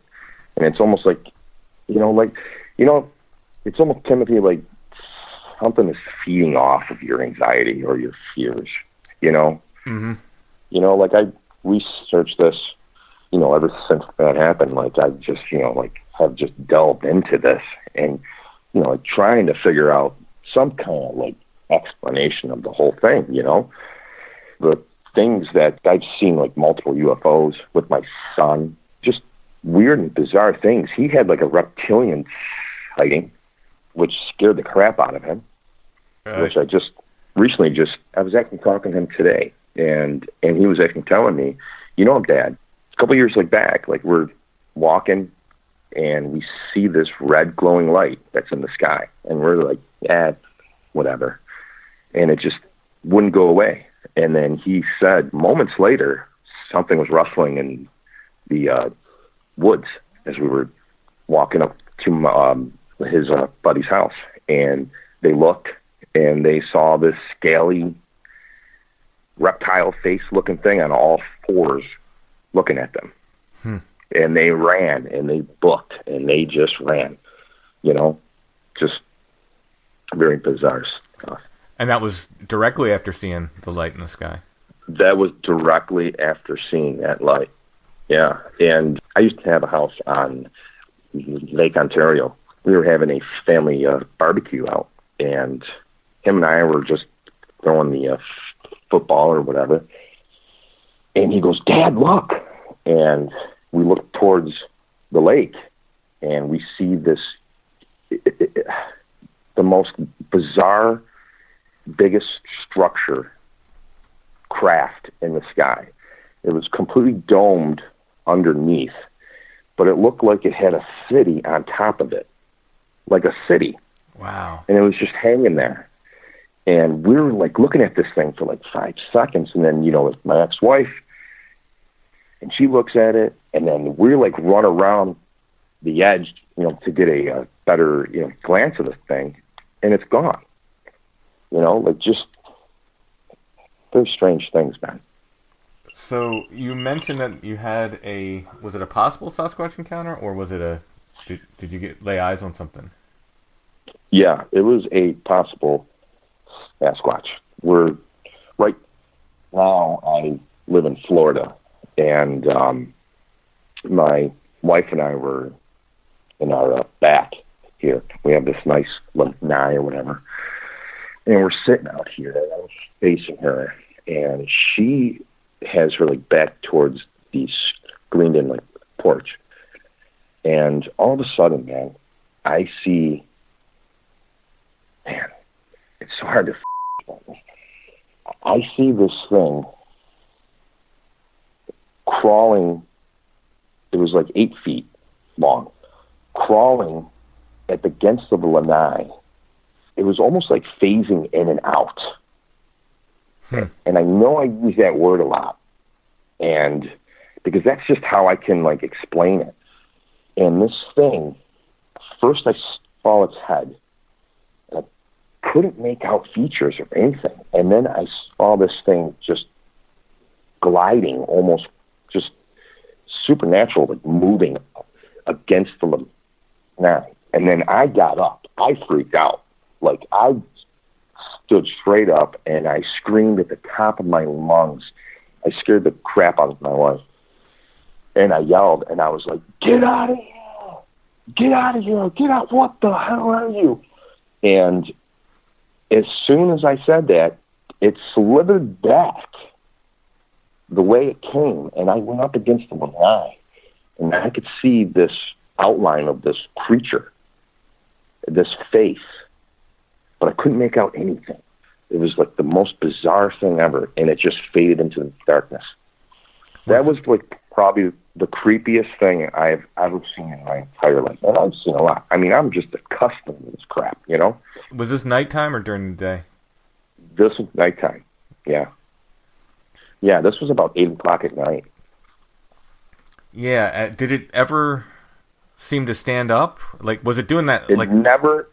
and it's almost like, you know, like, you know, it's almost Timothy like something is feeding off of your anxiety or your fears. You know, hmm you know, like I researched this, you know, ever since that happened. Like I just, you know, like have just delved into this and, you know, like trying to figure out some kind of like explanation of the whole thing. You know, the things that I've seen, like multiple UFOs with my son, just weird and bizarre things. He had like a reptilian sighting, which scared the crap out of him which I just recently just I was actually talking to him today, and and he was actually telling me, you know, Dad, a couple years like back, like we're walking and we see this red glowing light that's in the sky, and we're like, yeah, whatever, and it just wouldn't go away. And then he said moments later, something was rustling in the uh, woods as we were walking up to um, his uh, buddy's house, and they looked and they saw this scaly reptile face looking thing on all fours looking at them. Hmm. And they ran and they booked and they just ran. You know, just very bizarre stuff. And that was directly after seeing the light in the sky. That was directly after seeing that light. Yeah. And I used to have a house on Lake Ontario. We were having a family uh, barbecue out, and him and I were just throwing the uh, football or whatever. And he goes, Dad, look. And we look towards the lake, and we see this the most bizarre, biggest structure craft in the sky. It was completely domed underneath, but it looked like it had a city on top of it, like a city. Wow. And it was just hanging there. And we were like looking at this thing for like five seconds. And then, you know, my ex wife, and she looks at it. And then we're like run around the edge, you know, to get a, uh better, you know, glance of the thing. And it's gone. You know, like just very strange things, man. So you mentioned that you had a was it a possible Sasquatch encounter or was it a did, did you get lay eyes on something? Yeah, it was a possible Sasquatch. We're right now. I live in Florida, and um, my wife and I were in our uh, back here. We have this nice lanai or whatever, and we're sitting out here. And I was facing her, and she has her like back towards the screened-in like porch, and all of a sudden, man, I see man, it's so hard to. F- I see this thing crawling. It was like eight feet long, crawling at the against of the lanai. It was almost like phasing in and out. Hmm. And I know I use that word a lot, and because that's just how I can like explain it. And this thing, first I saw its head, couldn't make out features or anything. And then I saw this thing just gliding, almost just supernatural, like moving against the lanai. And then I got up. I freaked out. Like I stood straight up and I screamed at the top of my lungs. I scared the crap out of my wife. And I yelled and I was like, Get out of here! Get out of here! Get out! What the hell are you? And as soon as I said that, it slithered back the way it came, and I went up against the lanai, and I could see this outline of this creature, this face, but I couldn't make out anything. It was like the most bizarre thing ever, and it just faded into the darkness. That was like probably the creepiest thing I've ever seen in my entire life, and I've seen a lot. I mean, I'm just accustomed to this crap, you know. Was this nighttime or during the day? This was nighttime. Yeah. Yeah, this was about eight o'clock at night. Yeah. Uh, did it ever seem to stand up? Like, was it doing that? It like, never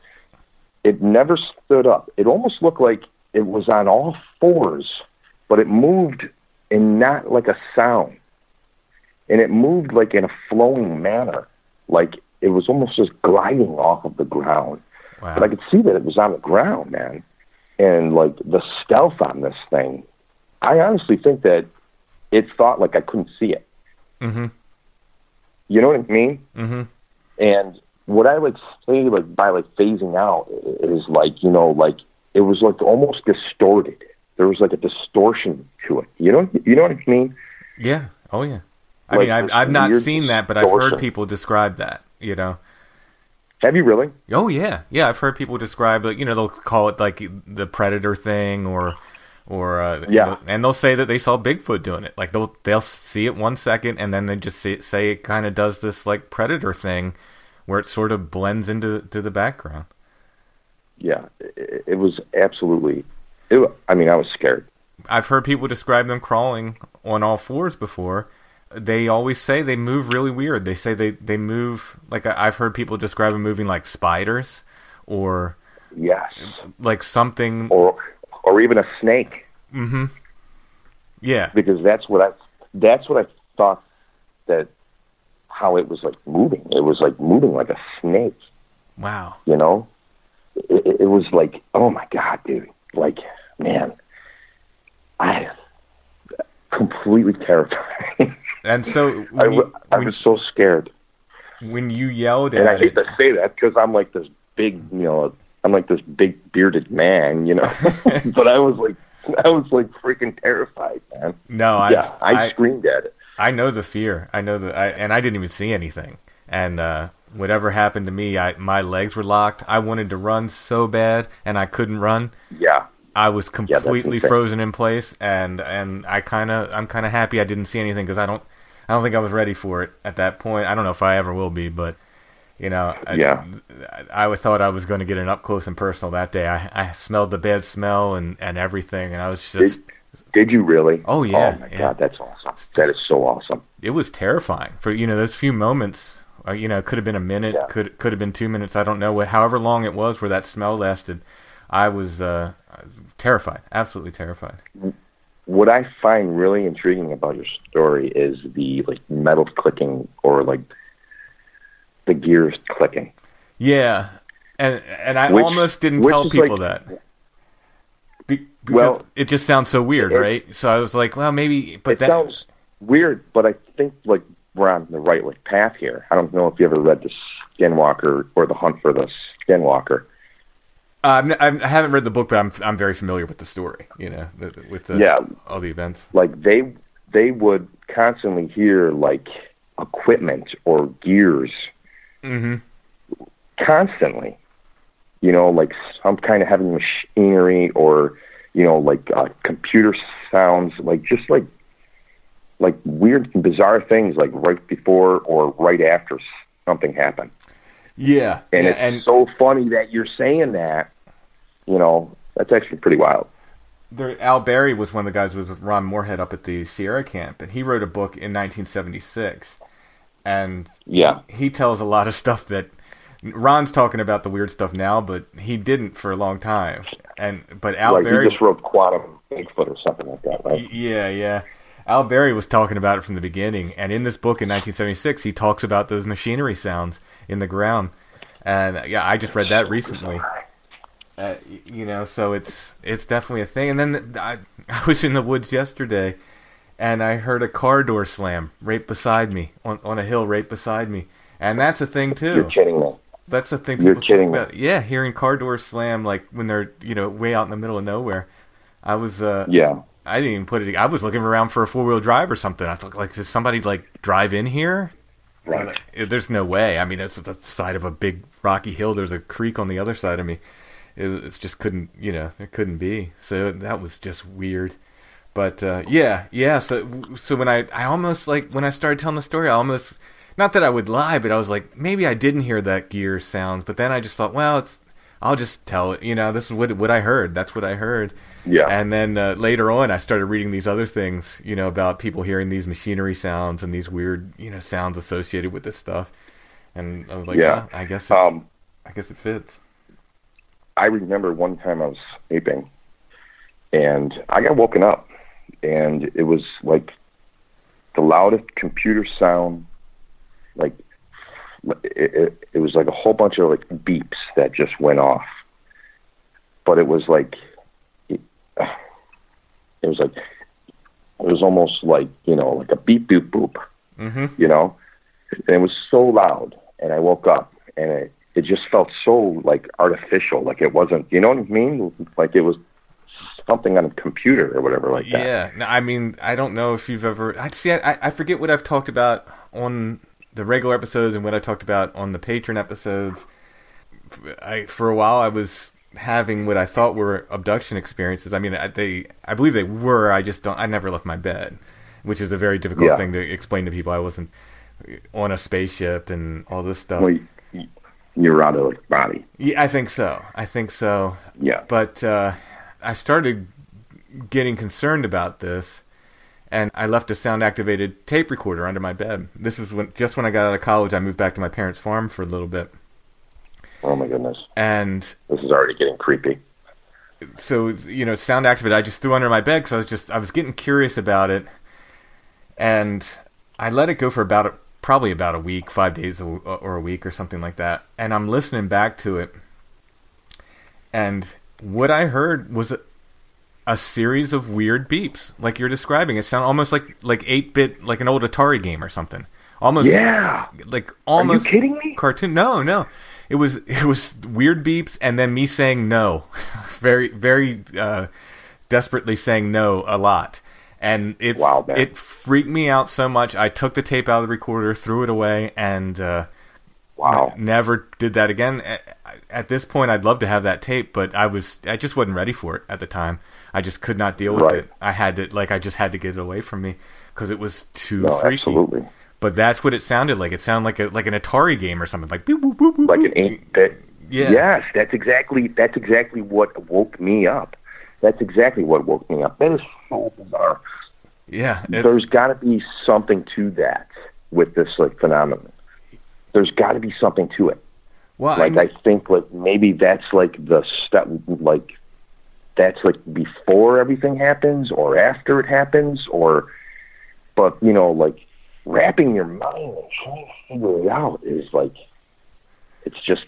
it never stood up. It almost looked like it was on all fours, but it moved and not like a sound. And it moved like in a flowing manner. Like it was almost just gliding off of the ground. wow. But I could see that it was on the ground, man. And like the stealth on this thing, I honestly think that it thought like I couldn't see it. mm-hmm. You know what I mean? Mm-hmm. And what I like say like by like phasing out is like you know like it was like almost distorted. There was like a distortion to it. You know you know what I mean? Yeah. Oh yeah. I Like mean, I've, I've not seen that, but I've heard people describe that. You know. Have you really? Oh yeah, yeah. I've heard people describe like you know they'll call it like the predator thing or or uh, Yeah. and they'll say that they saw Bigfoot doing it. Like they'll they'll see it one second, and then they just say, say it kind of does this like predator thing, where it sort of blends into to the background. Yeah, it, it was absolutely. It, I mean, I was scared. I've heard people describe them crawling on all fours before. They always say they move really weird. They say they, they move like I've heard people describe them moving like spiders or Yes, like something. or or even a snake. Mm-hmm. Yeah, because that's what I that's what I thought that how it was like moving. It was like moving like a snake. wow. You know, it, it- it was like oh my god, dude! Like man, I completely terrified. And so I, you, I was so scared, when you yelled at. and I hate it, to say that because I'm like this big, you know, I'm like this big bearded man, you know. but I was like, I was like freaking terrified, man. no, I, yeah, I, I screamed at it. I know the fear. I know that I and I didn't even see anything. And uh, whatever happened to me, I my legs were locked. I wanted to run so bad, and I couldn't run. Yeah, I was completely insane. frozen in place, and and I kind of I'm kind of happy I didn't see anything because I don't I don't think I was ready for it at that point. I don't know if I ever will be, but you know, I, Yeah. I, I thought I was going to get an up close and personal that day. I I smelled the bad smell and and everything, and I was just Did you really? Oh, yeah, Oh my yeah. god, that's awesome. That is so awesome. it was terrifying for you know those few moments. Uh, you know, it could have been a minute, Yeah. could could have been two minutes. I don't know what, however long it was where that smell lasted. I was uh, terrified, absolutely terrified. What I find really intriguing about your story is the like metal clicking or like the gears clicking. Yeah, and and I Which- almost didn't tell people like- that. Be- because Well, it just sounds so weird, it- right? So I was like, well, maybe, but it that sounds weird, but I think like we're on the right like path here. I don't know if you ever read the Skinwalker or the Hunt for the Skinwalker. Uh, I haven't read the book, but I'm I'm very familiar with the story. You know, the, with the Yeah. all the events. Like they they would constantly hear like equipment or gears mm-hmm. constantly. You know, like some kind of heavy machinery or you know, like uh, computer sounds, like just like like weird, and bizarre things, like right before or right after something happened. Yeah, And yeah, it's and so funny that you're saying that. You know, that's actually pretty wild. there, Al Berry was one of the guys with Ron Morehead up at the Sierra camp, and he wrote a book in 1976, and Yeah. he tells a lot of stuff that Ron's talking about the weird stuff now, but he didn't for a long time. And but Al like Berry, just wrote Quantum Bigfoot or something like that, right? Yeah, yeah. Al Berry was talking about it from the beginning, and in this book in 1976, he talks about those machinery sounds in the ground. And yeah, I just read that recently. Uh, you know, so it's it's definitely a thing. And then I, I was in the woods yesterday, and I heard a car door slam right beside me on on a hill right beside me, and that's a thing too. You're kidding me. That's the thing You're kidding me. Yeah, hearing car doors slam like when they're you know way out in the middle of nowhere. I was uh Yeah. I didn't even put it. I was looking around for a four wheel drive or something. I thought like, does somebody like drive in here? Right. There's no way. I mean, it's the side of a big rocky hill. There's a creek on the other side of me. It, it's just couldn't, you know, it couldn't be. So that was just weird. But uh, yeah, yeah. So so when I I almost like when I started telling the story, I almost not that I would lie, but I was like maybe I didn't hear that gear sounds. But then I just thought, well, it's I'll just tell it. You know, this is what what I heard. That's what I heard. Yeah. And then uh, later on, I started reading these other things, you know, about people hearing these machinery sounds and these weird, you know, sounds associated with this stuff. And I was like, Yeah. yeah, I guess, it, Um, I guess it fits. I remember one time I was sleeping, and I got woken up, and it was like the loudest computer sound, like it, it, it was like a whole bunch of like beeps that just went off, but it was like it, it was like it was almost like you know like a beep boop boop, hmm you know, and it was so loud, and I woke up, and it it just felt so like artificial, like it wasn't, you know what I mean? Like it was something on a computer or whatever like that. Yeah. No, I mean, I don't know if you've ever. I see. I, I forget what I've talked about on the regular episodes and what I talked about on the patron episodes. I for a while I was having what I thought were abduction experiences. I mean, I- they I believe they were. I just don't. I never left my bed, which is a very difficult Yeah. thing to explain to people. I wasn't on a spaceship and all this stuff. Well, you- you- you're out of the body. Yeah, I think so. I think so. Yeah. But uh, I started getting concerned about this, and I left a sound activated tape recorder under my bed. This is when just when I got out of college. I moved back to my parents' farm for a little bit, Oh my goodness, and this is already getting creepy. so you know, sound activated. I just threw under my bed because I was just I was getting curious about it, and I let it go for about a, probably about a week, five days or a week or something like that. And I'm listening back to it, and what I heard was a, a series of weird beeps, like you're describing. It sounded almost like like eight bit, like an old Atari game or something. Almost Yeah. like almost Are you kidding me? Cartoon? No, no. It was it was weird beeps and then me saying no, very very uh, desperately saying no a lot, and it Wow, it freaked me out so much. I took the tape out of the recorder, threw it away, and uh, Wow. never did that again. At, this point, I'd love to have that tape, but I was I just wasn't ready for it at the time. I just could not deal with Right. it. I had to like I just had to get it away from me because it was too No, freaky. absolutely. But that's what it sounded like. It sounded like a like an Atari game or something. Like boop, boop, boop, boop, Like an eight bit. Yeah. Yes, that's exactly that's exactly what woke me up. That's exactly what woke me up. That is Yeah, There's got to be something to that with this like phenomenon. There's got to be something to it. well, like I'm- I think like maybe that's like the step like that's like before everything happens or after it happens or but you know like wrapping your mind and trying to figure it out is like it's just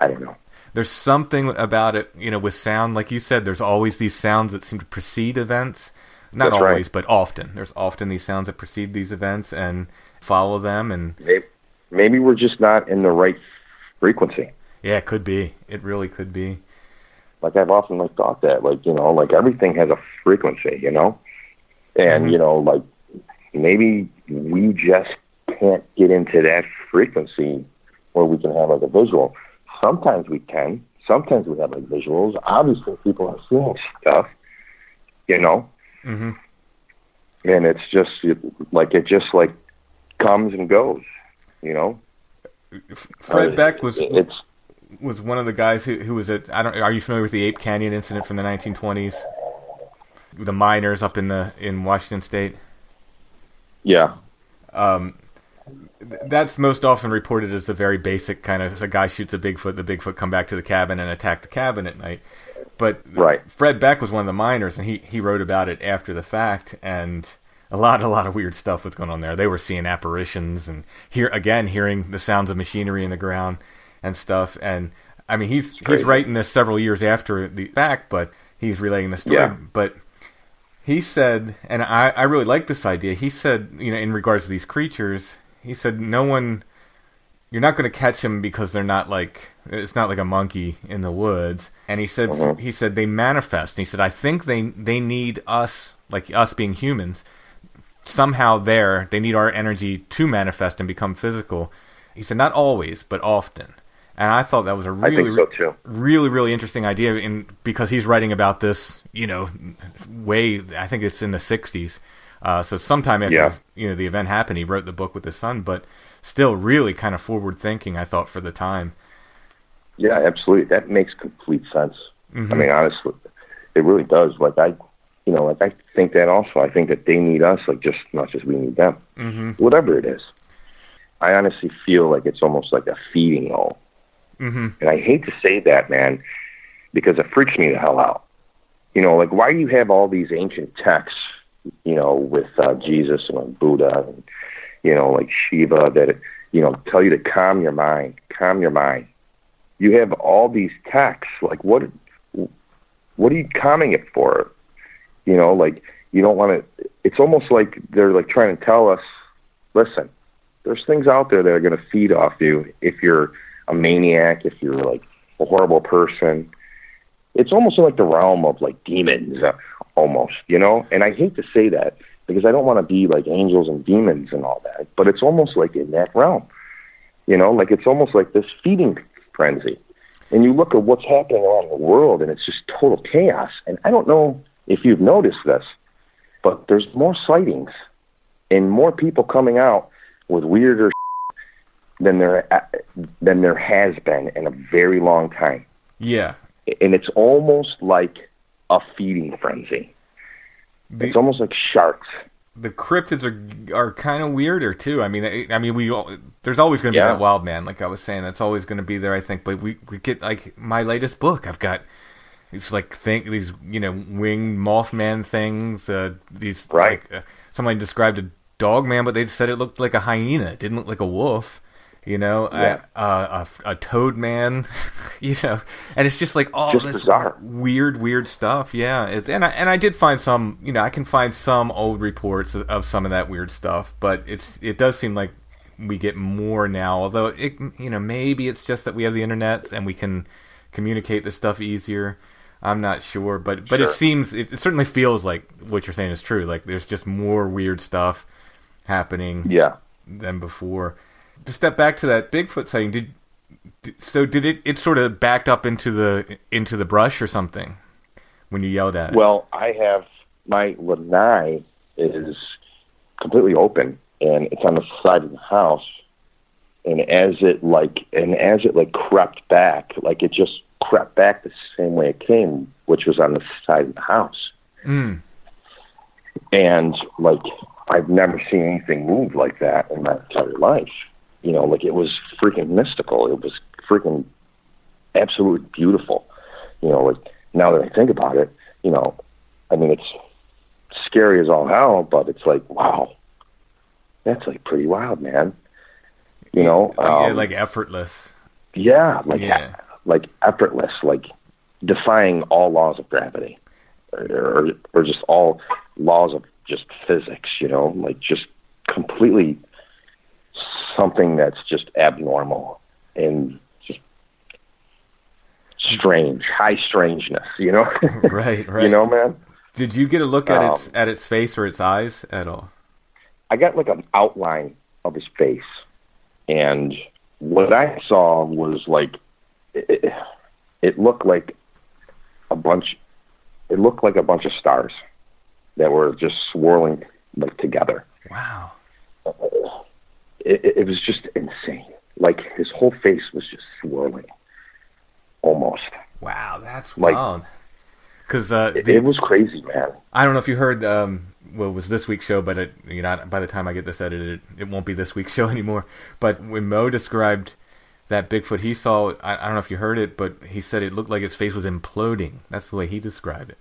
I don't know. There's something about it, you know, with sound. Like you said, there's always these sounds that seem to precede events. Not That's right. always, but often. There's often these sounds that precede these events and follow them. And Maybe, maybe we're just not in the right frequency. yeah, it could be. It really could be. Like I've often like thought that, like you know, like everything has a frequency, you know, and mm-hmm. you know, like maybe we just can't get into that frequency where we can have like a visual. Sometimes we can. Sometimes we have like visuals. Obviously, people are seeing stuff, you know, hmm and it's just it, like it just like comes and goes, you know. Fred Uh, Beck was it's was one of the guys who who was at. I don't. Are you familiar with the Ape Canyon incident from the 1920s? The miners up in the in Washington State. yeah, Th- That's most often reported as the very basic kind of a guy shoots a Bigfoot, the Bigfoot come back to the cabin and attack the cabin at night. But Right. Fred Beck was one of the miners, and he he wrote about it after the fact, and a lot a lot of weird stuff was going on there. They were seeing apparitions and here again hearing the sounds of machinery in the ground and stuff. And I mean he's he's writing this several years after the fact, but he's relating the story. Yeah. But he said, and I, I really like this idea. He said, you know, in regards to these creatures, he said, no one, you're not going to catch them because they're not like, it's not like a monkey in the woods. And he said, Mhm. he said they manifest. And he said, I think they they need us, like us being humans, somehow there. They need our energy to manifest and become physical. He said, not always, but often. And I thought that was a really, so really really interesting idea in because he's writing about this you know way i think it's in the 60s uh, so sometime after Yeah. you know the event happened he wrote the book with his son but still really kind of forward thinking i thought for the time Yeah, absolutely. That makes complete sense. Mhm. I mean, honestly, it really does. Like I, you know, like I think that also. I think that they need us, like just not just we need them. mm-hmm. Whatever it is, I honestly feel like it's almost like a feeding hole. Mm-hmm. And I hate to say that, man, because it freaks me the hell out. You know, like why do you have all these ancient texts, you know, with uh, Jesus and Buddha and you know, like Shiva that you know tell you to calm your mind, calm your mind. You have all these texts. Like what? What are you calming it for? You know, like you don't want to. It's almost like they're like trying to tell us, listen, there's things out there that are going to feed off you if you're a maniac, if you're like a horrible person. It's almost like the realm of like demons, uh, almost, you know. And I hate to say that because I don't want to be like angels and demons and all that, but it's almost like in that realm, you know. Like it's almost like this feeding frenzy. and you look at what's happening around the world, and it's just total chaos. And I don't know if you've noticed this, but there's more sightings and more people coming out with weirder than there uh, than there has been in a very long time. Yeah. And it's almost like a feeding frenzy. The- it's almost like sharks. the cryptids are are kind of weirder too. I mean, I, I mean, we all, there's always going to be Yeah. that wild man, like I was saying. That's always going to be there, I think. But we we get like my latest book. I've got it's like think these you know winged mothman things. Uh, these Right. Like, uh, somebody described a dog man, but they said it looked like a hyena. It didn't look like a wolf. You know, Yeah. uh, a, a toad man, you know, and it's just like all Just this bizarre. weird, weird stuff. Yeah, it's and I and I did find some. You know, I can find some old reports of, of some of that weird stuff, but it's it does seem like we get more now. Although it, you know, maybe it's just that we have the internet and we can communicate this stuff easier. I'm not sure, but but it seems it, it certainly feels like what you're saying is true. Like there's just more weird stuff happening Yeah. than before. To step back to that Bigfoot sighting, did, so did it it sort of backed up into the into the brush or something when you yelled at it? Well, I have my lanai is completely open and it's on the side of the house. And as it like and as it like crept back, like it just crept back the same way it came, which was on the side of the house. Mm. And like I've never seen anything move like that in my entire life. You know, like it was freaking mystical. It was freaking absolutely beautiful. You know, like now that I think about it, you know, I mean it's scary as all hell, but it's like, wow. That's like pretty wild, man. You know, Like, yeah, um, like effortless. yeah, like Yeah. like effortless, like defying all laws of gravity, or or just all laws of just physics. You know, like just completely something that's just abnormal and just strange, high strangeness. You know, Right, right. You know, man. Did you get a look at its Um, at its face or its eyes at all? I got like an outline of his face, and what I saw was like it, it looked like a bunch. It looked like a bunch of stars that were just swirling like together. Wow. It, it, was just insane. Like his whole face was just swirling, almost. Wow, that's Like- wild. Because uh, It, it was crazy, man. I don't know if you heard. Um, well, it was this week's show, but it, you know, by the time I get this edited, it, it won't be this week's show anymore. But when Mo described that Bigfoot he saw, I, I don't know if you heard it, but he said it looked like his face was imploding. That's the way he described it.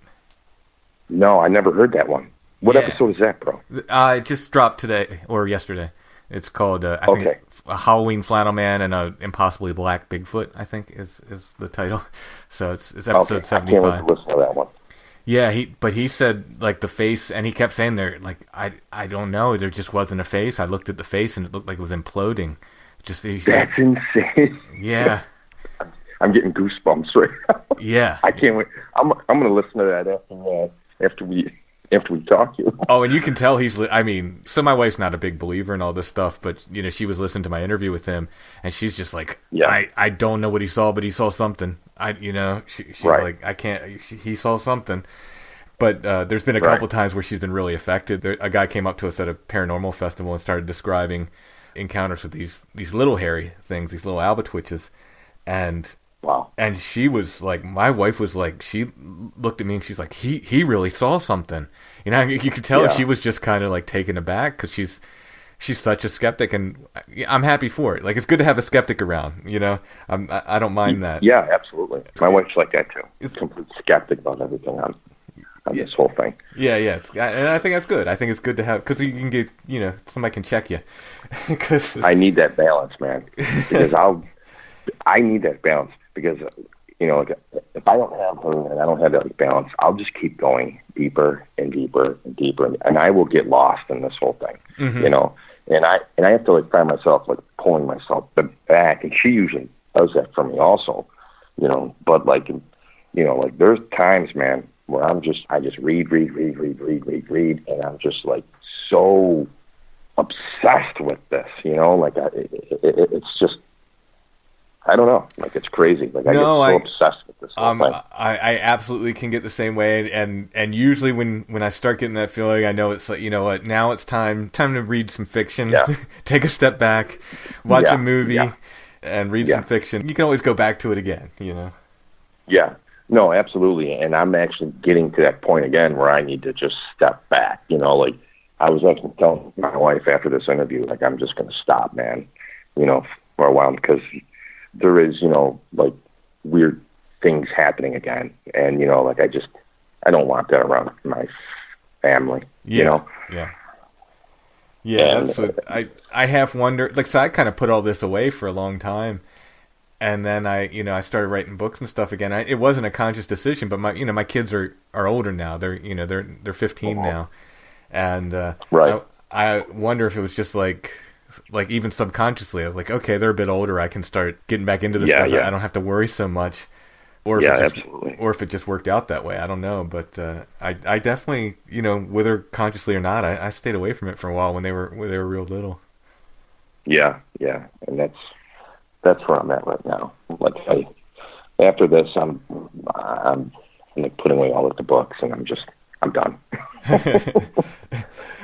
No, I never heard that one. What Yeah. episode is that, bro? Uh, it just dropped today or yesterday. It's called uh, I Okay. think a Halloween Flannel Man and a Impossibly Black Bigfoot. I think is is the title. So it's it's episode okay, seventy five. to listen to that one. Yeah, he but he said like the face, and he kept saying there like I I don't know, there just wasn't a face. I looked at the face and it looked like it was imploding. Just he said, That's insane. yeah, I'm getting goosebumps right now. yeah. I can't wait. I'm I'm gonna listen to that after uh, after we after we talk. to You. Oh, and you can tell he's. Li- I mean, so my wife's not a big believer in all this stuff, but you know, she was listening to my interview with him, and she's just like, Yeah. I, I don't know what he saw, but he saw something. I, you know, she, she's Right. like, I can't. She, he saw something. But uh, there's been a Right. couple times where she's been really affected. There, a guy came up to us at a paranormal festival and started describing encounters with these these little hairy things, these little albatwitches, and Wow. and she was like my wife was like she looked at me and she's like he he really saw something you know you could tell Yeah. she was just kind of like taken aback because she's she's such a skeptic and i'm happy for it like it's good to have a skeptic around you know I'm, i I don't mind that Yeah, absolutely. My wife's like that too. It's complete skeptic about everything on on this whole thing. yeah yeah and i think that's good i think it's good to have because you can get you know somebody can check you because I need that balance, man, because I'll I need that balance because you know like, if I don't have her and I don't have that balance, I'll just keep going deeper and deeper and deeper, and I will get lost in this whole thing. Mm-hmm. You know, and I and I have to like find myself like pulling myself back, and she usually does that for me also. You know, but like you know, like there's times, man, where I'm just I just read, read, read, read, read, read, read, and I'm just like so obsessed with this. You know, like I, it, it, it's just I don't know. Like it's crazy. Like I get so I- obsessed with this Um. I, I absolutely can get the same way, and and usually when when I start getting that feeling, I know it's like you know what, now it's time time to read some fiction, Yeah. take a step back, watch Yeah, a movie, yeah. and read some fiction. You can always go back to it again, you know. Yeah. No, absolutely. And I'm actually getting to that point again where I need to just step back. You know, like I was actually telling my wife after this interview, like I'm just going to stop, man. You know, for a while because there is, you know, like weird things happening again, and you know, like I just I don't want that around my family. Yeah, You know. yeah, yeah. And- that's what I I have wondered. Like, so I kind of put all this away for a long time, and then I, you know, I started writing books and stuff again. I, it wasn't a conscious decision, but my, you know, my kids are are older now. They're, you know, they're they're 15 now, and uh, Right. I, I wonder if it was just like. Like even subconsciously, I was like, okay, they're a bit older. I can start getting back into this Yeah, stuff. yeah. I don't have to worry so much, or if Yeah, it just, absolutely. or if it just worked out that way. I don't know, but uh, I I definitely you know whether consciously or not, I, I stayed away from it for a while when they were when they were real little. Yeah, yeah, and that's that's where I'm at right now. Like I, after this, I'm I'm like putting away all of the books, and I'm just I'm done.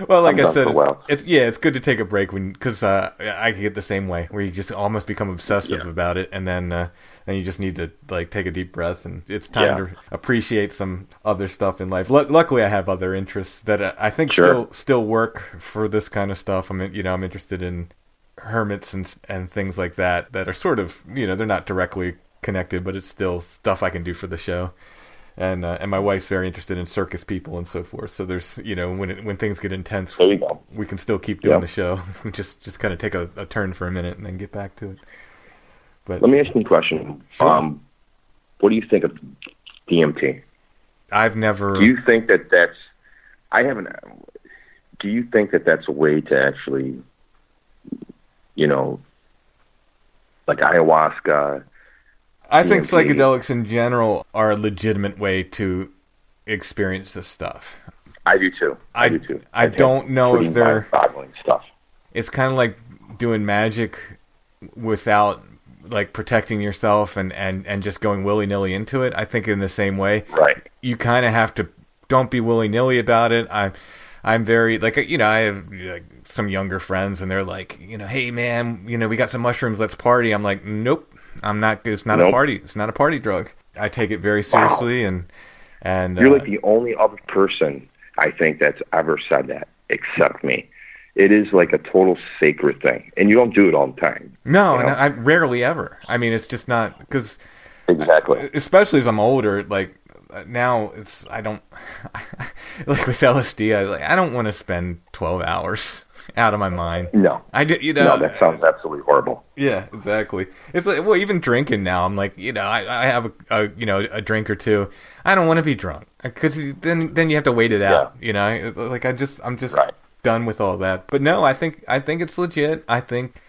Well, like I'm I said, it's, it's yeah, it's good to take a break when because uh, I get the same way where you just almost become obsessive Yeah. about it, and then uh, then you just need to like take a deep breath, and it's time Yeah. to appreciate some other stuff in life. Lu luckily, I have other interests that uh, I think Sure. still still work for this kind of stuff. I'm in- you know I'm interested in hermits and and things like that that are sort of you know they're not directly connected, but it's still stuff I can do for the show. And uh, and my wife's very interested in circus people and so forth. So there's you know when it, when things get intense, There you go. we can still keep doing Yeah. the show. just just kind of take a, a turn for a minute and then get back to it. But Let me ask you a question. Sure. Um, what do you think of DMT? I've never. Do you think that that's? I haven't. Do you think that that's a way to actually, you know, like ayahuasca? I think psychedelics in general are a legitimate way to experience this stuff. I do too. I, I- do too. I think don't know if they're- mind-boggling stuff. It's kind of like doing magic without like protecting yourself and and and just going willy nilly into it. I think in the same way, Right. you kind of have to don't be willy nilly about it. I'm I'm very like you know I have like, some younger friends and they're like you know hey man you know we got some mushrooms let's party. I'm like nope I'm not it's not a party it's not a party drug. I take it very seriously and and You're uh, like the only other person I think that's ever said that, except me. It is like a total sacred thing, and you don't do it all the time. no you and know? I rarely ever. I mean it's just not because Exactly. especially as I'm older, like now it's I don't like with LSD. I like I don't want to spend twelve hours out of my mind. No. I do, you know. No, that sounds absolutely horrible. yeah, exactly. It's like well, even drinking now. I'm like, you know, I, I have a, a you know a drink or two. I don't want to be drunk because then then you have to wait it out. You know, like I just I'm just Right. done with all that. But no, I think I think it's legit. I think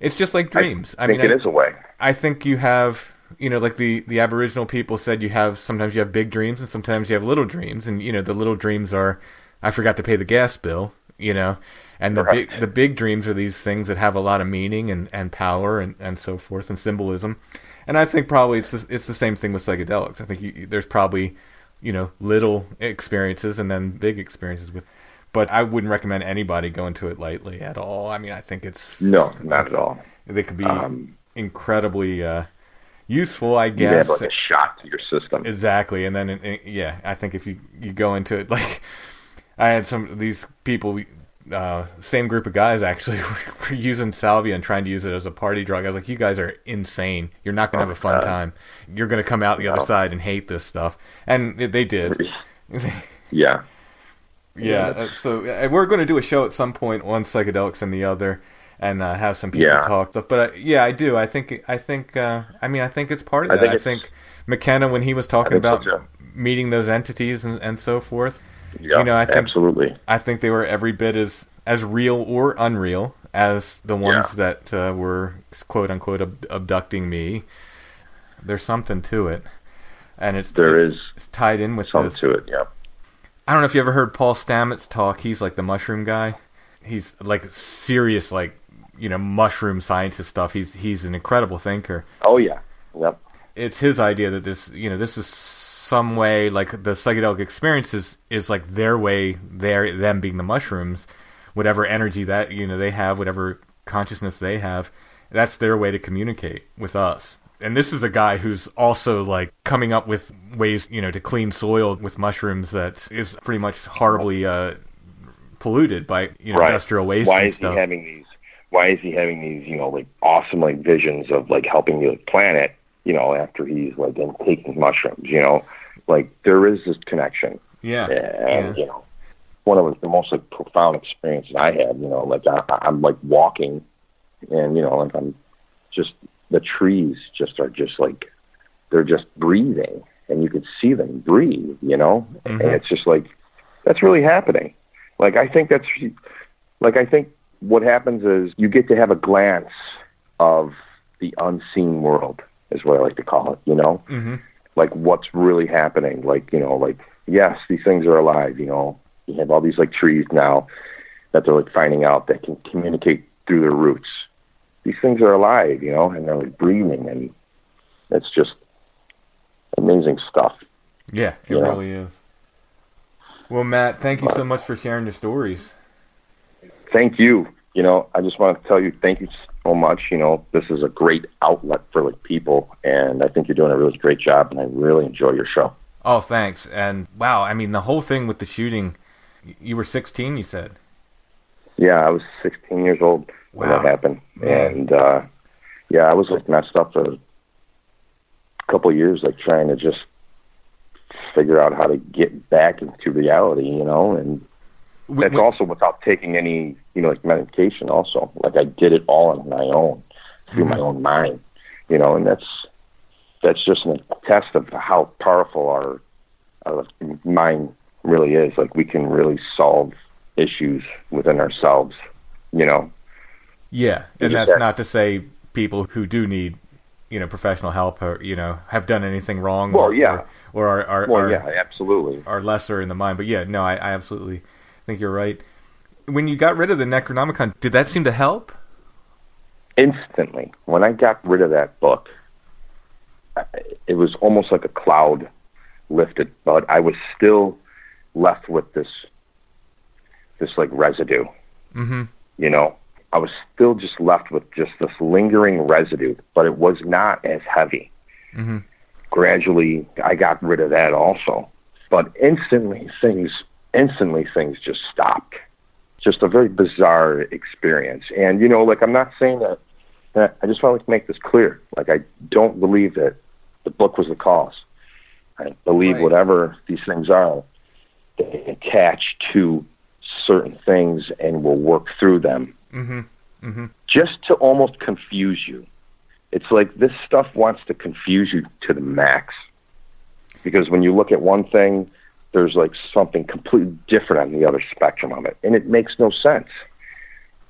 it's just like dreams. I, think it is a way. I think you have, you know, like the the Aboriginal people said, you have sometimes you have big dreams and sometimes you have little dreams, and you know the little dreams are, I forgot to pay the gas bill, you know, and the big the big dreams are these things that have a lot of meaning and, and power and, and so forth and symbolism, and I think probably it's the, it's the same thing with psychedelics. I think you, there's probably, you know, little experiences and then big experiences with. But I wouldn't recommend anybody go into it lightly at all. I mean, I think it's No, not at all. they could be Um, incredibly uh, useful, I You guess. have like a shot to your system. exactly, and then uh, yeah, I think if you you go into it like I had some these people, uh, same group of guys actually were using salvia and trying to use it as a party drug. I was like, you guys are insane. You're not gonna have a fun God. time. You're gonna come out the other side and hate this stuff, and they- did. Yeah. Yeah, uh, so uh, we're going to do a show at some point, one psychedelics and the other, and uh, have some people Yeah. talk stuff. But uh, yeah, I do. I think. I think. Uh, I mean, I think it's part of I that. think I think McKenna, when he was talking think so, about meeting those entities and, and so forth, Yeah. you know, I think absolutely. I think they were every bit as as real or unreal as the ones Yeah. that uh, were quote unquote ab- abducting me. There's something to it, and it's There it's, is it's tied in with Some this. to it. Yeah. I don't know if you ever heard Paul Stamets talk. He's like the mushroom guy. He's like serious, like you know mushroom scientist stuff. He's he's an incredible thinker. Oh yeah, yep. It's his idea that this you know this is some way like the psychedelic experience is, is like their way, their them being the mushrooms, whatever energy that you know they have, whatever consciousness they have, that's their way to communicate with us. And this is a guy who's also like coming up with ways, you know, to clean soil with mushrooms that is pretty much horribly uh, polluted by you know right. industrial waste Why is stuff. he having these? Why is he having these? You know, like awesome like visions of like helping the planet. You know, after he's like been taking mushrooms. You know, like there is this connection. yeah, and yeah. you know one of the most like profound experiences I had. You know, like I, I'm like walking, and you know, like I'm just the trees just are just like they're just breathing, and you could see them breathe. You know, and it's just like that's really happening. Like I think that's like I think what happens is you get to have a glance of the unseen world is what I like to call it. You know hmm like what's really happening. Like, you know, like yes, these things are alive, you know. You have all these like trees now that they're like finding out that can communicate through their roots. These things are alive, you know, and they're like breathing and it's just amazing stuff. Yeah, it really is. Well, Matt, thank you so much for sharing your stories. Thank you. You know, I just want to tell you thank you so much. You know, this is a great outlet for like people and I think you're doing a really great job and I really enjoy your show. Oh, thanks. And wow, I mean, the whole thing with the shooting, you were 16, you said. Yeah, I was 16 years old when Wow. that happened, Man. and uh, yeah, I was like messed up for a couple of years, like trying to just figure out how to get back into reality, you know, and that's we- also without taking any, you know, like medication. Also, like I did it all on my own through my hmm. own mind, you know, and that's that's just a test of how powerful our our mind really is. Like we can really solve issues within ourselves, you know. Yeah, and that's said- not to say people who do need, you know, professional help or you know have done anything wrong. Well, or, yeah. or, or are are, Well, are, yeah, absolutely. are lesser in the mind. But yeah, no, I, I absolutely think you're right. When you got rid of the Necronomicon, did that seem to help? Instantly, when I got rid of that book, it was almost like a cloud lifted, but I was still left with this this like residue. Mm-hmm. you know, I was still just left with just this lingering residue, but it was not as heavy. Mm-hmm. Gradually, I got rid of that also, but instantly things, instantly things just stopped. Just a very bizarre experience, and you know, like I'm not saying that. that I just want to make this clear. Like I don't believe that the book was the cause. I believe Right. whatever these things are, they attach to certain things and will work through them Mm-hmm. Mm-hmm. just to almost confuse you. It's like this stuff wants to confuse you to the max. Because when you look at one thing, there's like something completely different on the other spectrum of it. And it makes no sense.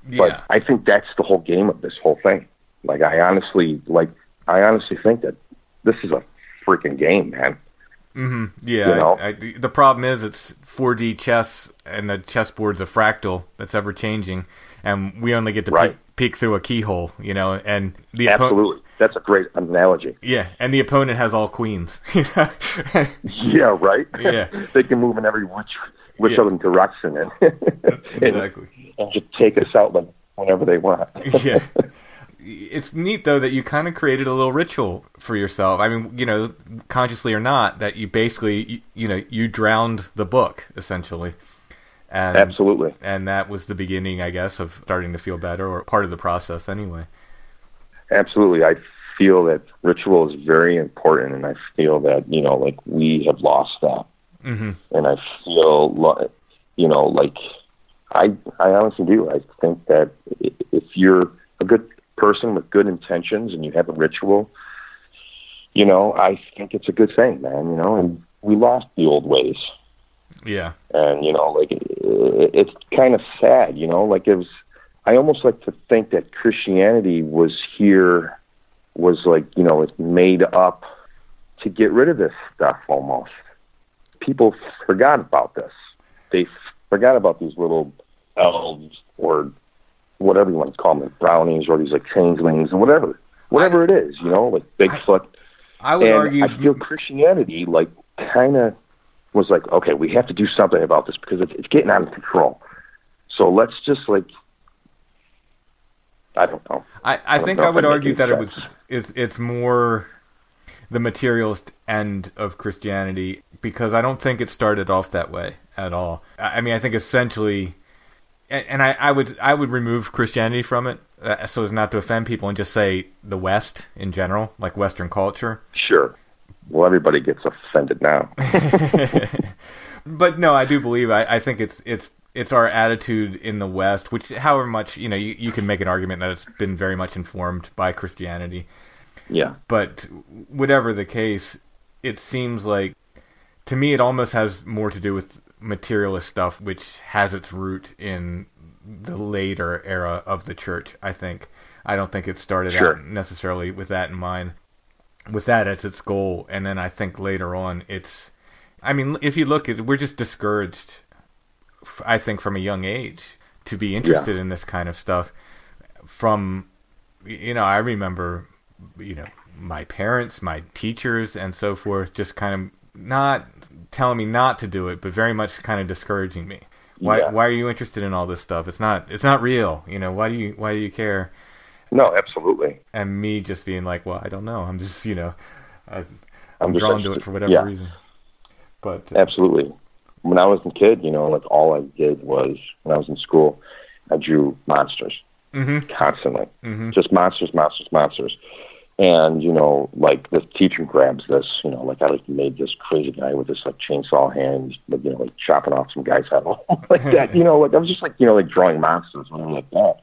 Yeah. But I think that's the whole game of this whole thing. Like I honestly like I honestly think that this is a freaking game, man. Hmm Yeah. You know? I, I, the problem is it's 4D chess, and the chessboard's a fractal that's ever changing, and we only get to Right. peek, peek through a keyhole, you know. And the oppo- Absolutely. That's a great analogy. yeah, and the opponent has all queens. Yeah, right? Yeah. they can move in every which which Yeah. other direction and, and, exactly. and just take us out whenever they want. yeah. It's neat though that you kind of created a little ritual for yourself. I mean, you know, consciously or not, that you basically, you, you know, you drowned the book essentially. And, Absolutely. And that was the beginning, I guess, of starting to feel better, or part of the process anyway. Absolutely. I feel that ritual is very important, and I feel that, you know, like we have lost that. hmm And I feel, you know, like I, I honestly do. I think that if you're a good person with good intentions and you have a ritual, you know, I think it's a good thing, man, you know, and we lost the old ways. Yeah. and you know like it, it's kind of sad you know like it was i almost like to think that christianity was here was like you know it's made up to get rid of this stuff almost people forgot about this they forgot about these little elves or whatever you want to call them, brownies or these like changelings or whatever, whatever it is, you know, like Bigfoot. I would and argue. I feel Christianity like kind of was like, okay, we have to do something about this because it's, it's getting out of control. So let's just like, I don't know. I, I don't think I would argue that it was sense. it's it's more the materialist end of Christianity because I don't think it started off that way at all. I I mean, I think essentially, and I, I would I would remove Christianity from it uh, so as not to offend people and just say the West in general, like Western culture. Sure. Well, everybody gets offended now. but no, I do believe I, I think it's it's it's our attitude in the West, which however much you know you, you can make an argument that it's been very much informed by Christianity. Yeah. But whatever the case, it seems like to me it almost has more to do with materialist stuff, which has its root in the later era of the church. I think I don't think it started Sure. out necessarily with that in mind, with that as its goal, and then I think later on it's. I mean, if you look at, we're just discouraged. I think from a young age to be interested in this kind of stuff. From, you know, I remember, you know, my parents, my teachers, and so forth, just kind of not telling me not to do it, but very much kind of discouraging me. Why? Yeah. Why are you interested in all this stuff? It's not. It's not real. You know. Why do you? Why do you care? No, absolutely. And me just being like, well, I don't know. I'm just, you know, I, I'm I'm drawn to it for whatever yeah. reason. But uh, Absolutely. When I was a kid, you know, like all I did was when I was in school, I drew monsters Mhm. constantly, Mhm. just monsters, monsters, monsters. And you know, like the teacher grabs this, you know, like I like made this crazy guy with this like chainsaw hand, like, you know, like chopping off some guy's head off like that. You know, like I was just like you know, like drawing monsters, whatever like that.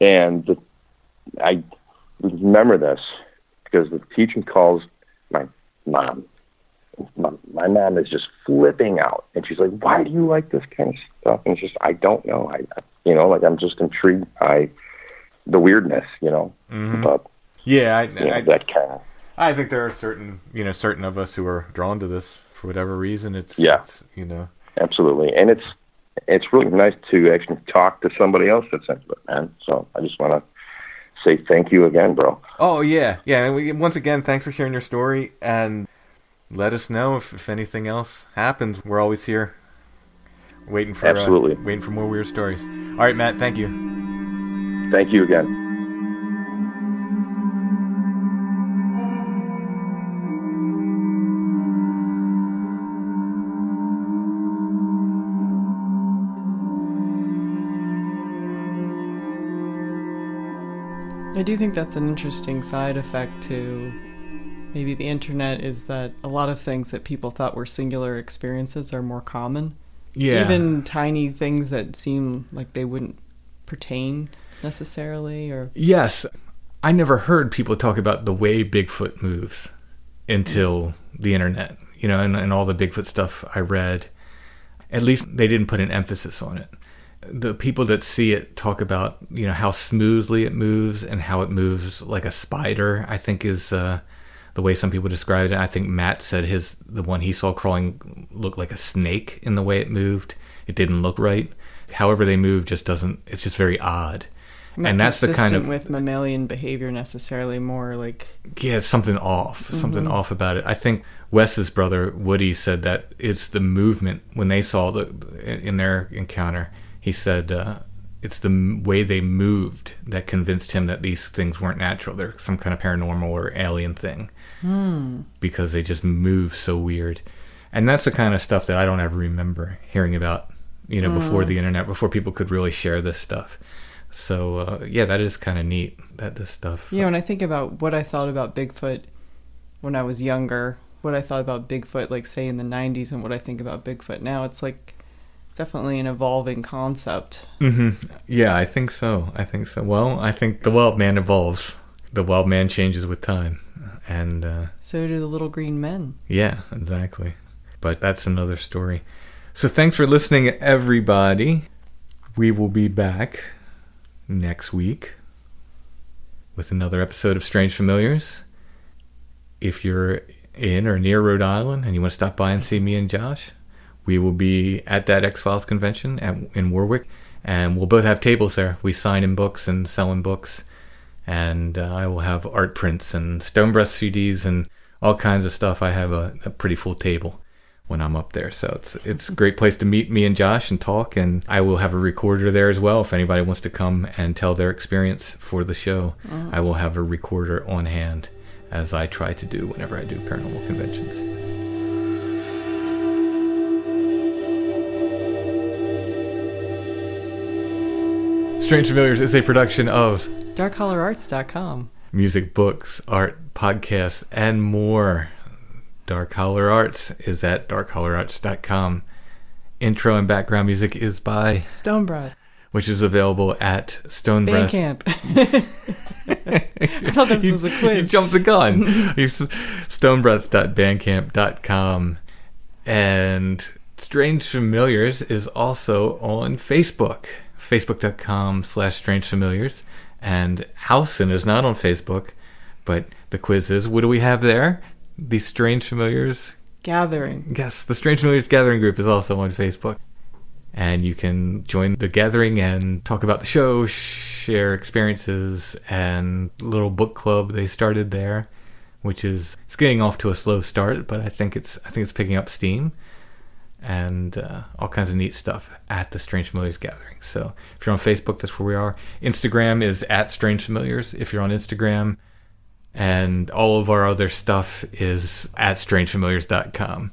And the, I remember this because the teacher calls my mom my, my mom is just flipping out and she's like why do you like this kind of stuff and it's just i don't know i you know like i'm just intrigued by the weirdness you know Mhm. but yeah, I, you know, I, that kind of I think there are certain, you know, certain of us who are drawn to this for whatever reason. It's, Yeah. it's, you know, absolutely and it's it's really nice to actually talk to somebody else that's into it man so i just want to say thank you again bro Oh yeah, yeah. And we, once again, thanks for sharing your story, and let us know if, if anything else happens. We're always here, waiting for uh, Absolutely. waiting for more weird stories. All right, Matt. Thank you. thank you again I do think that's an interesting side effect to maybe the internet is that a lot of things that people thought were singular experiences are more common. Yeah. Even tiny things that seem like they wouldn't pertain necessarily or Yes, I never heard people talk about the way Bigfoot moves until the internet. You know, and, and all the Bigfoot stuff I read. At least they didn't put an emphasis on it. The people that see it talk about, you know, how smoothly it moves and how it moves like a spider. I think is uh, the way some people described it. I think Matt said his the one he saw crawling looked like a snake in the way it moved. It didn't look right. However they move just doesn't. It's just very odd. not and that's the kind of with mammalian behavior necessarily more like yeah, it's something off, something Mhm. off about it. I think Wes's brother Woody said that it's the movement when they saw the in their encounter. He said uh, it's the way they moved that convinced him that these things weren't natural. They're some kind of paranormal or alien thing Hmm. because they just move so weird. And that's the kind of stuff that I don't ever remember hearing about, you know, before Mm. the internet, before people could really share this stuff. So uh, yeah, that is kind of neat that this stuff. Yeah, when I think about what I thought about Bigfoot when I was younger, what I thought about Bigfoot, like say in the 90s, and what I think about Bigfoot now, it's like definitely an evolving concept. hmm Yeah, I think so. I think so. Well, I think the wild man evolves. The wild man changes with time, and uh, So do the little green men. yeah, exactly. But that's another story. So thanks for listening, everybody. We will be back next week with another episode of Strange Familiars. If you're in or near Rhode Island and you want to stop by and see me and Josh, we will be at that X Files convention at, in Warwick and we'll both have tables there. We sign in books and sell in books, and uh, I will have art prints and Stone Breath CDs and all kinds of stuff. I have a, a pretty full table when I'm up there, so it's it's a great place to meet me and Josh and talk. And I will have a recorder there as well if anybody wants to come and tell their experience for the show. I will have a recorder on hand as I try to do whenever I do paranormal conventions. Strange Familiars is a production of DarkHollerArts.com. music, books, art, podcasts, and more. Dark Holler Arts is at darkhollerarts.com. Intro and background music is by, Stone Breath. which is available at Stone Breath. Bandcamp. I thought this was a quiz. You jumped the gun. Stonebreath.bandcamp.com. And Strange Familiars is also on Facebook. Facebook.com slash Strange Familiars. And Housen is not on Facebook, but the quiz is what do we have there? The Strange Familiars. Gathering. Yes, the Strange Familiars Gathering group is also on Facebook. And you can join the gathering and talk about the show, share experiences, and little book club they started there, which is it's getting off to a slow start, but I think it's I think it's picking up steam, and uh, all kinds of neat stuff at the Strange Familiars gathering. So if you're on Facebook, that's where we are. Instagram is at Strange Familiars. If you're on Instagram, and all of our other stuff is at strangefamiliars.com.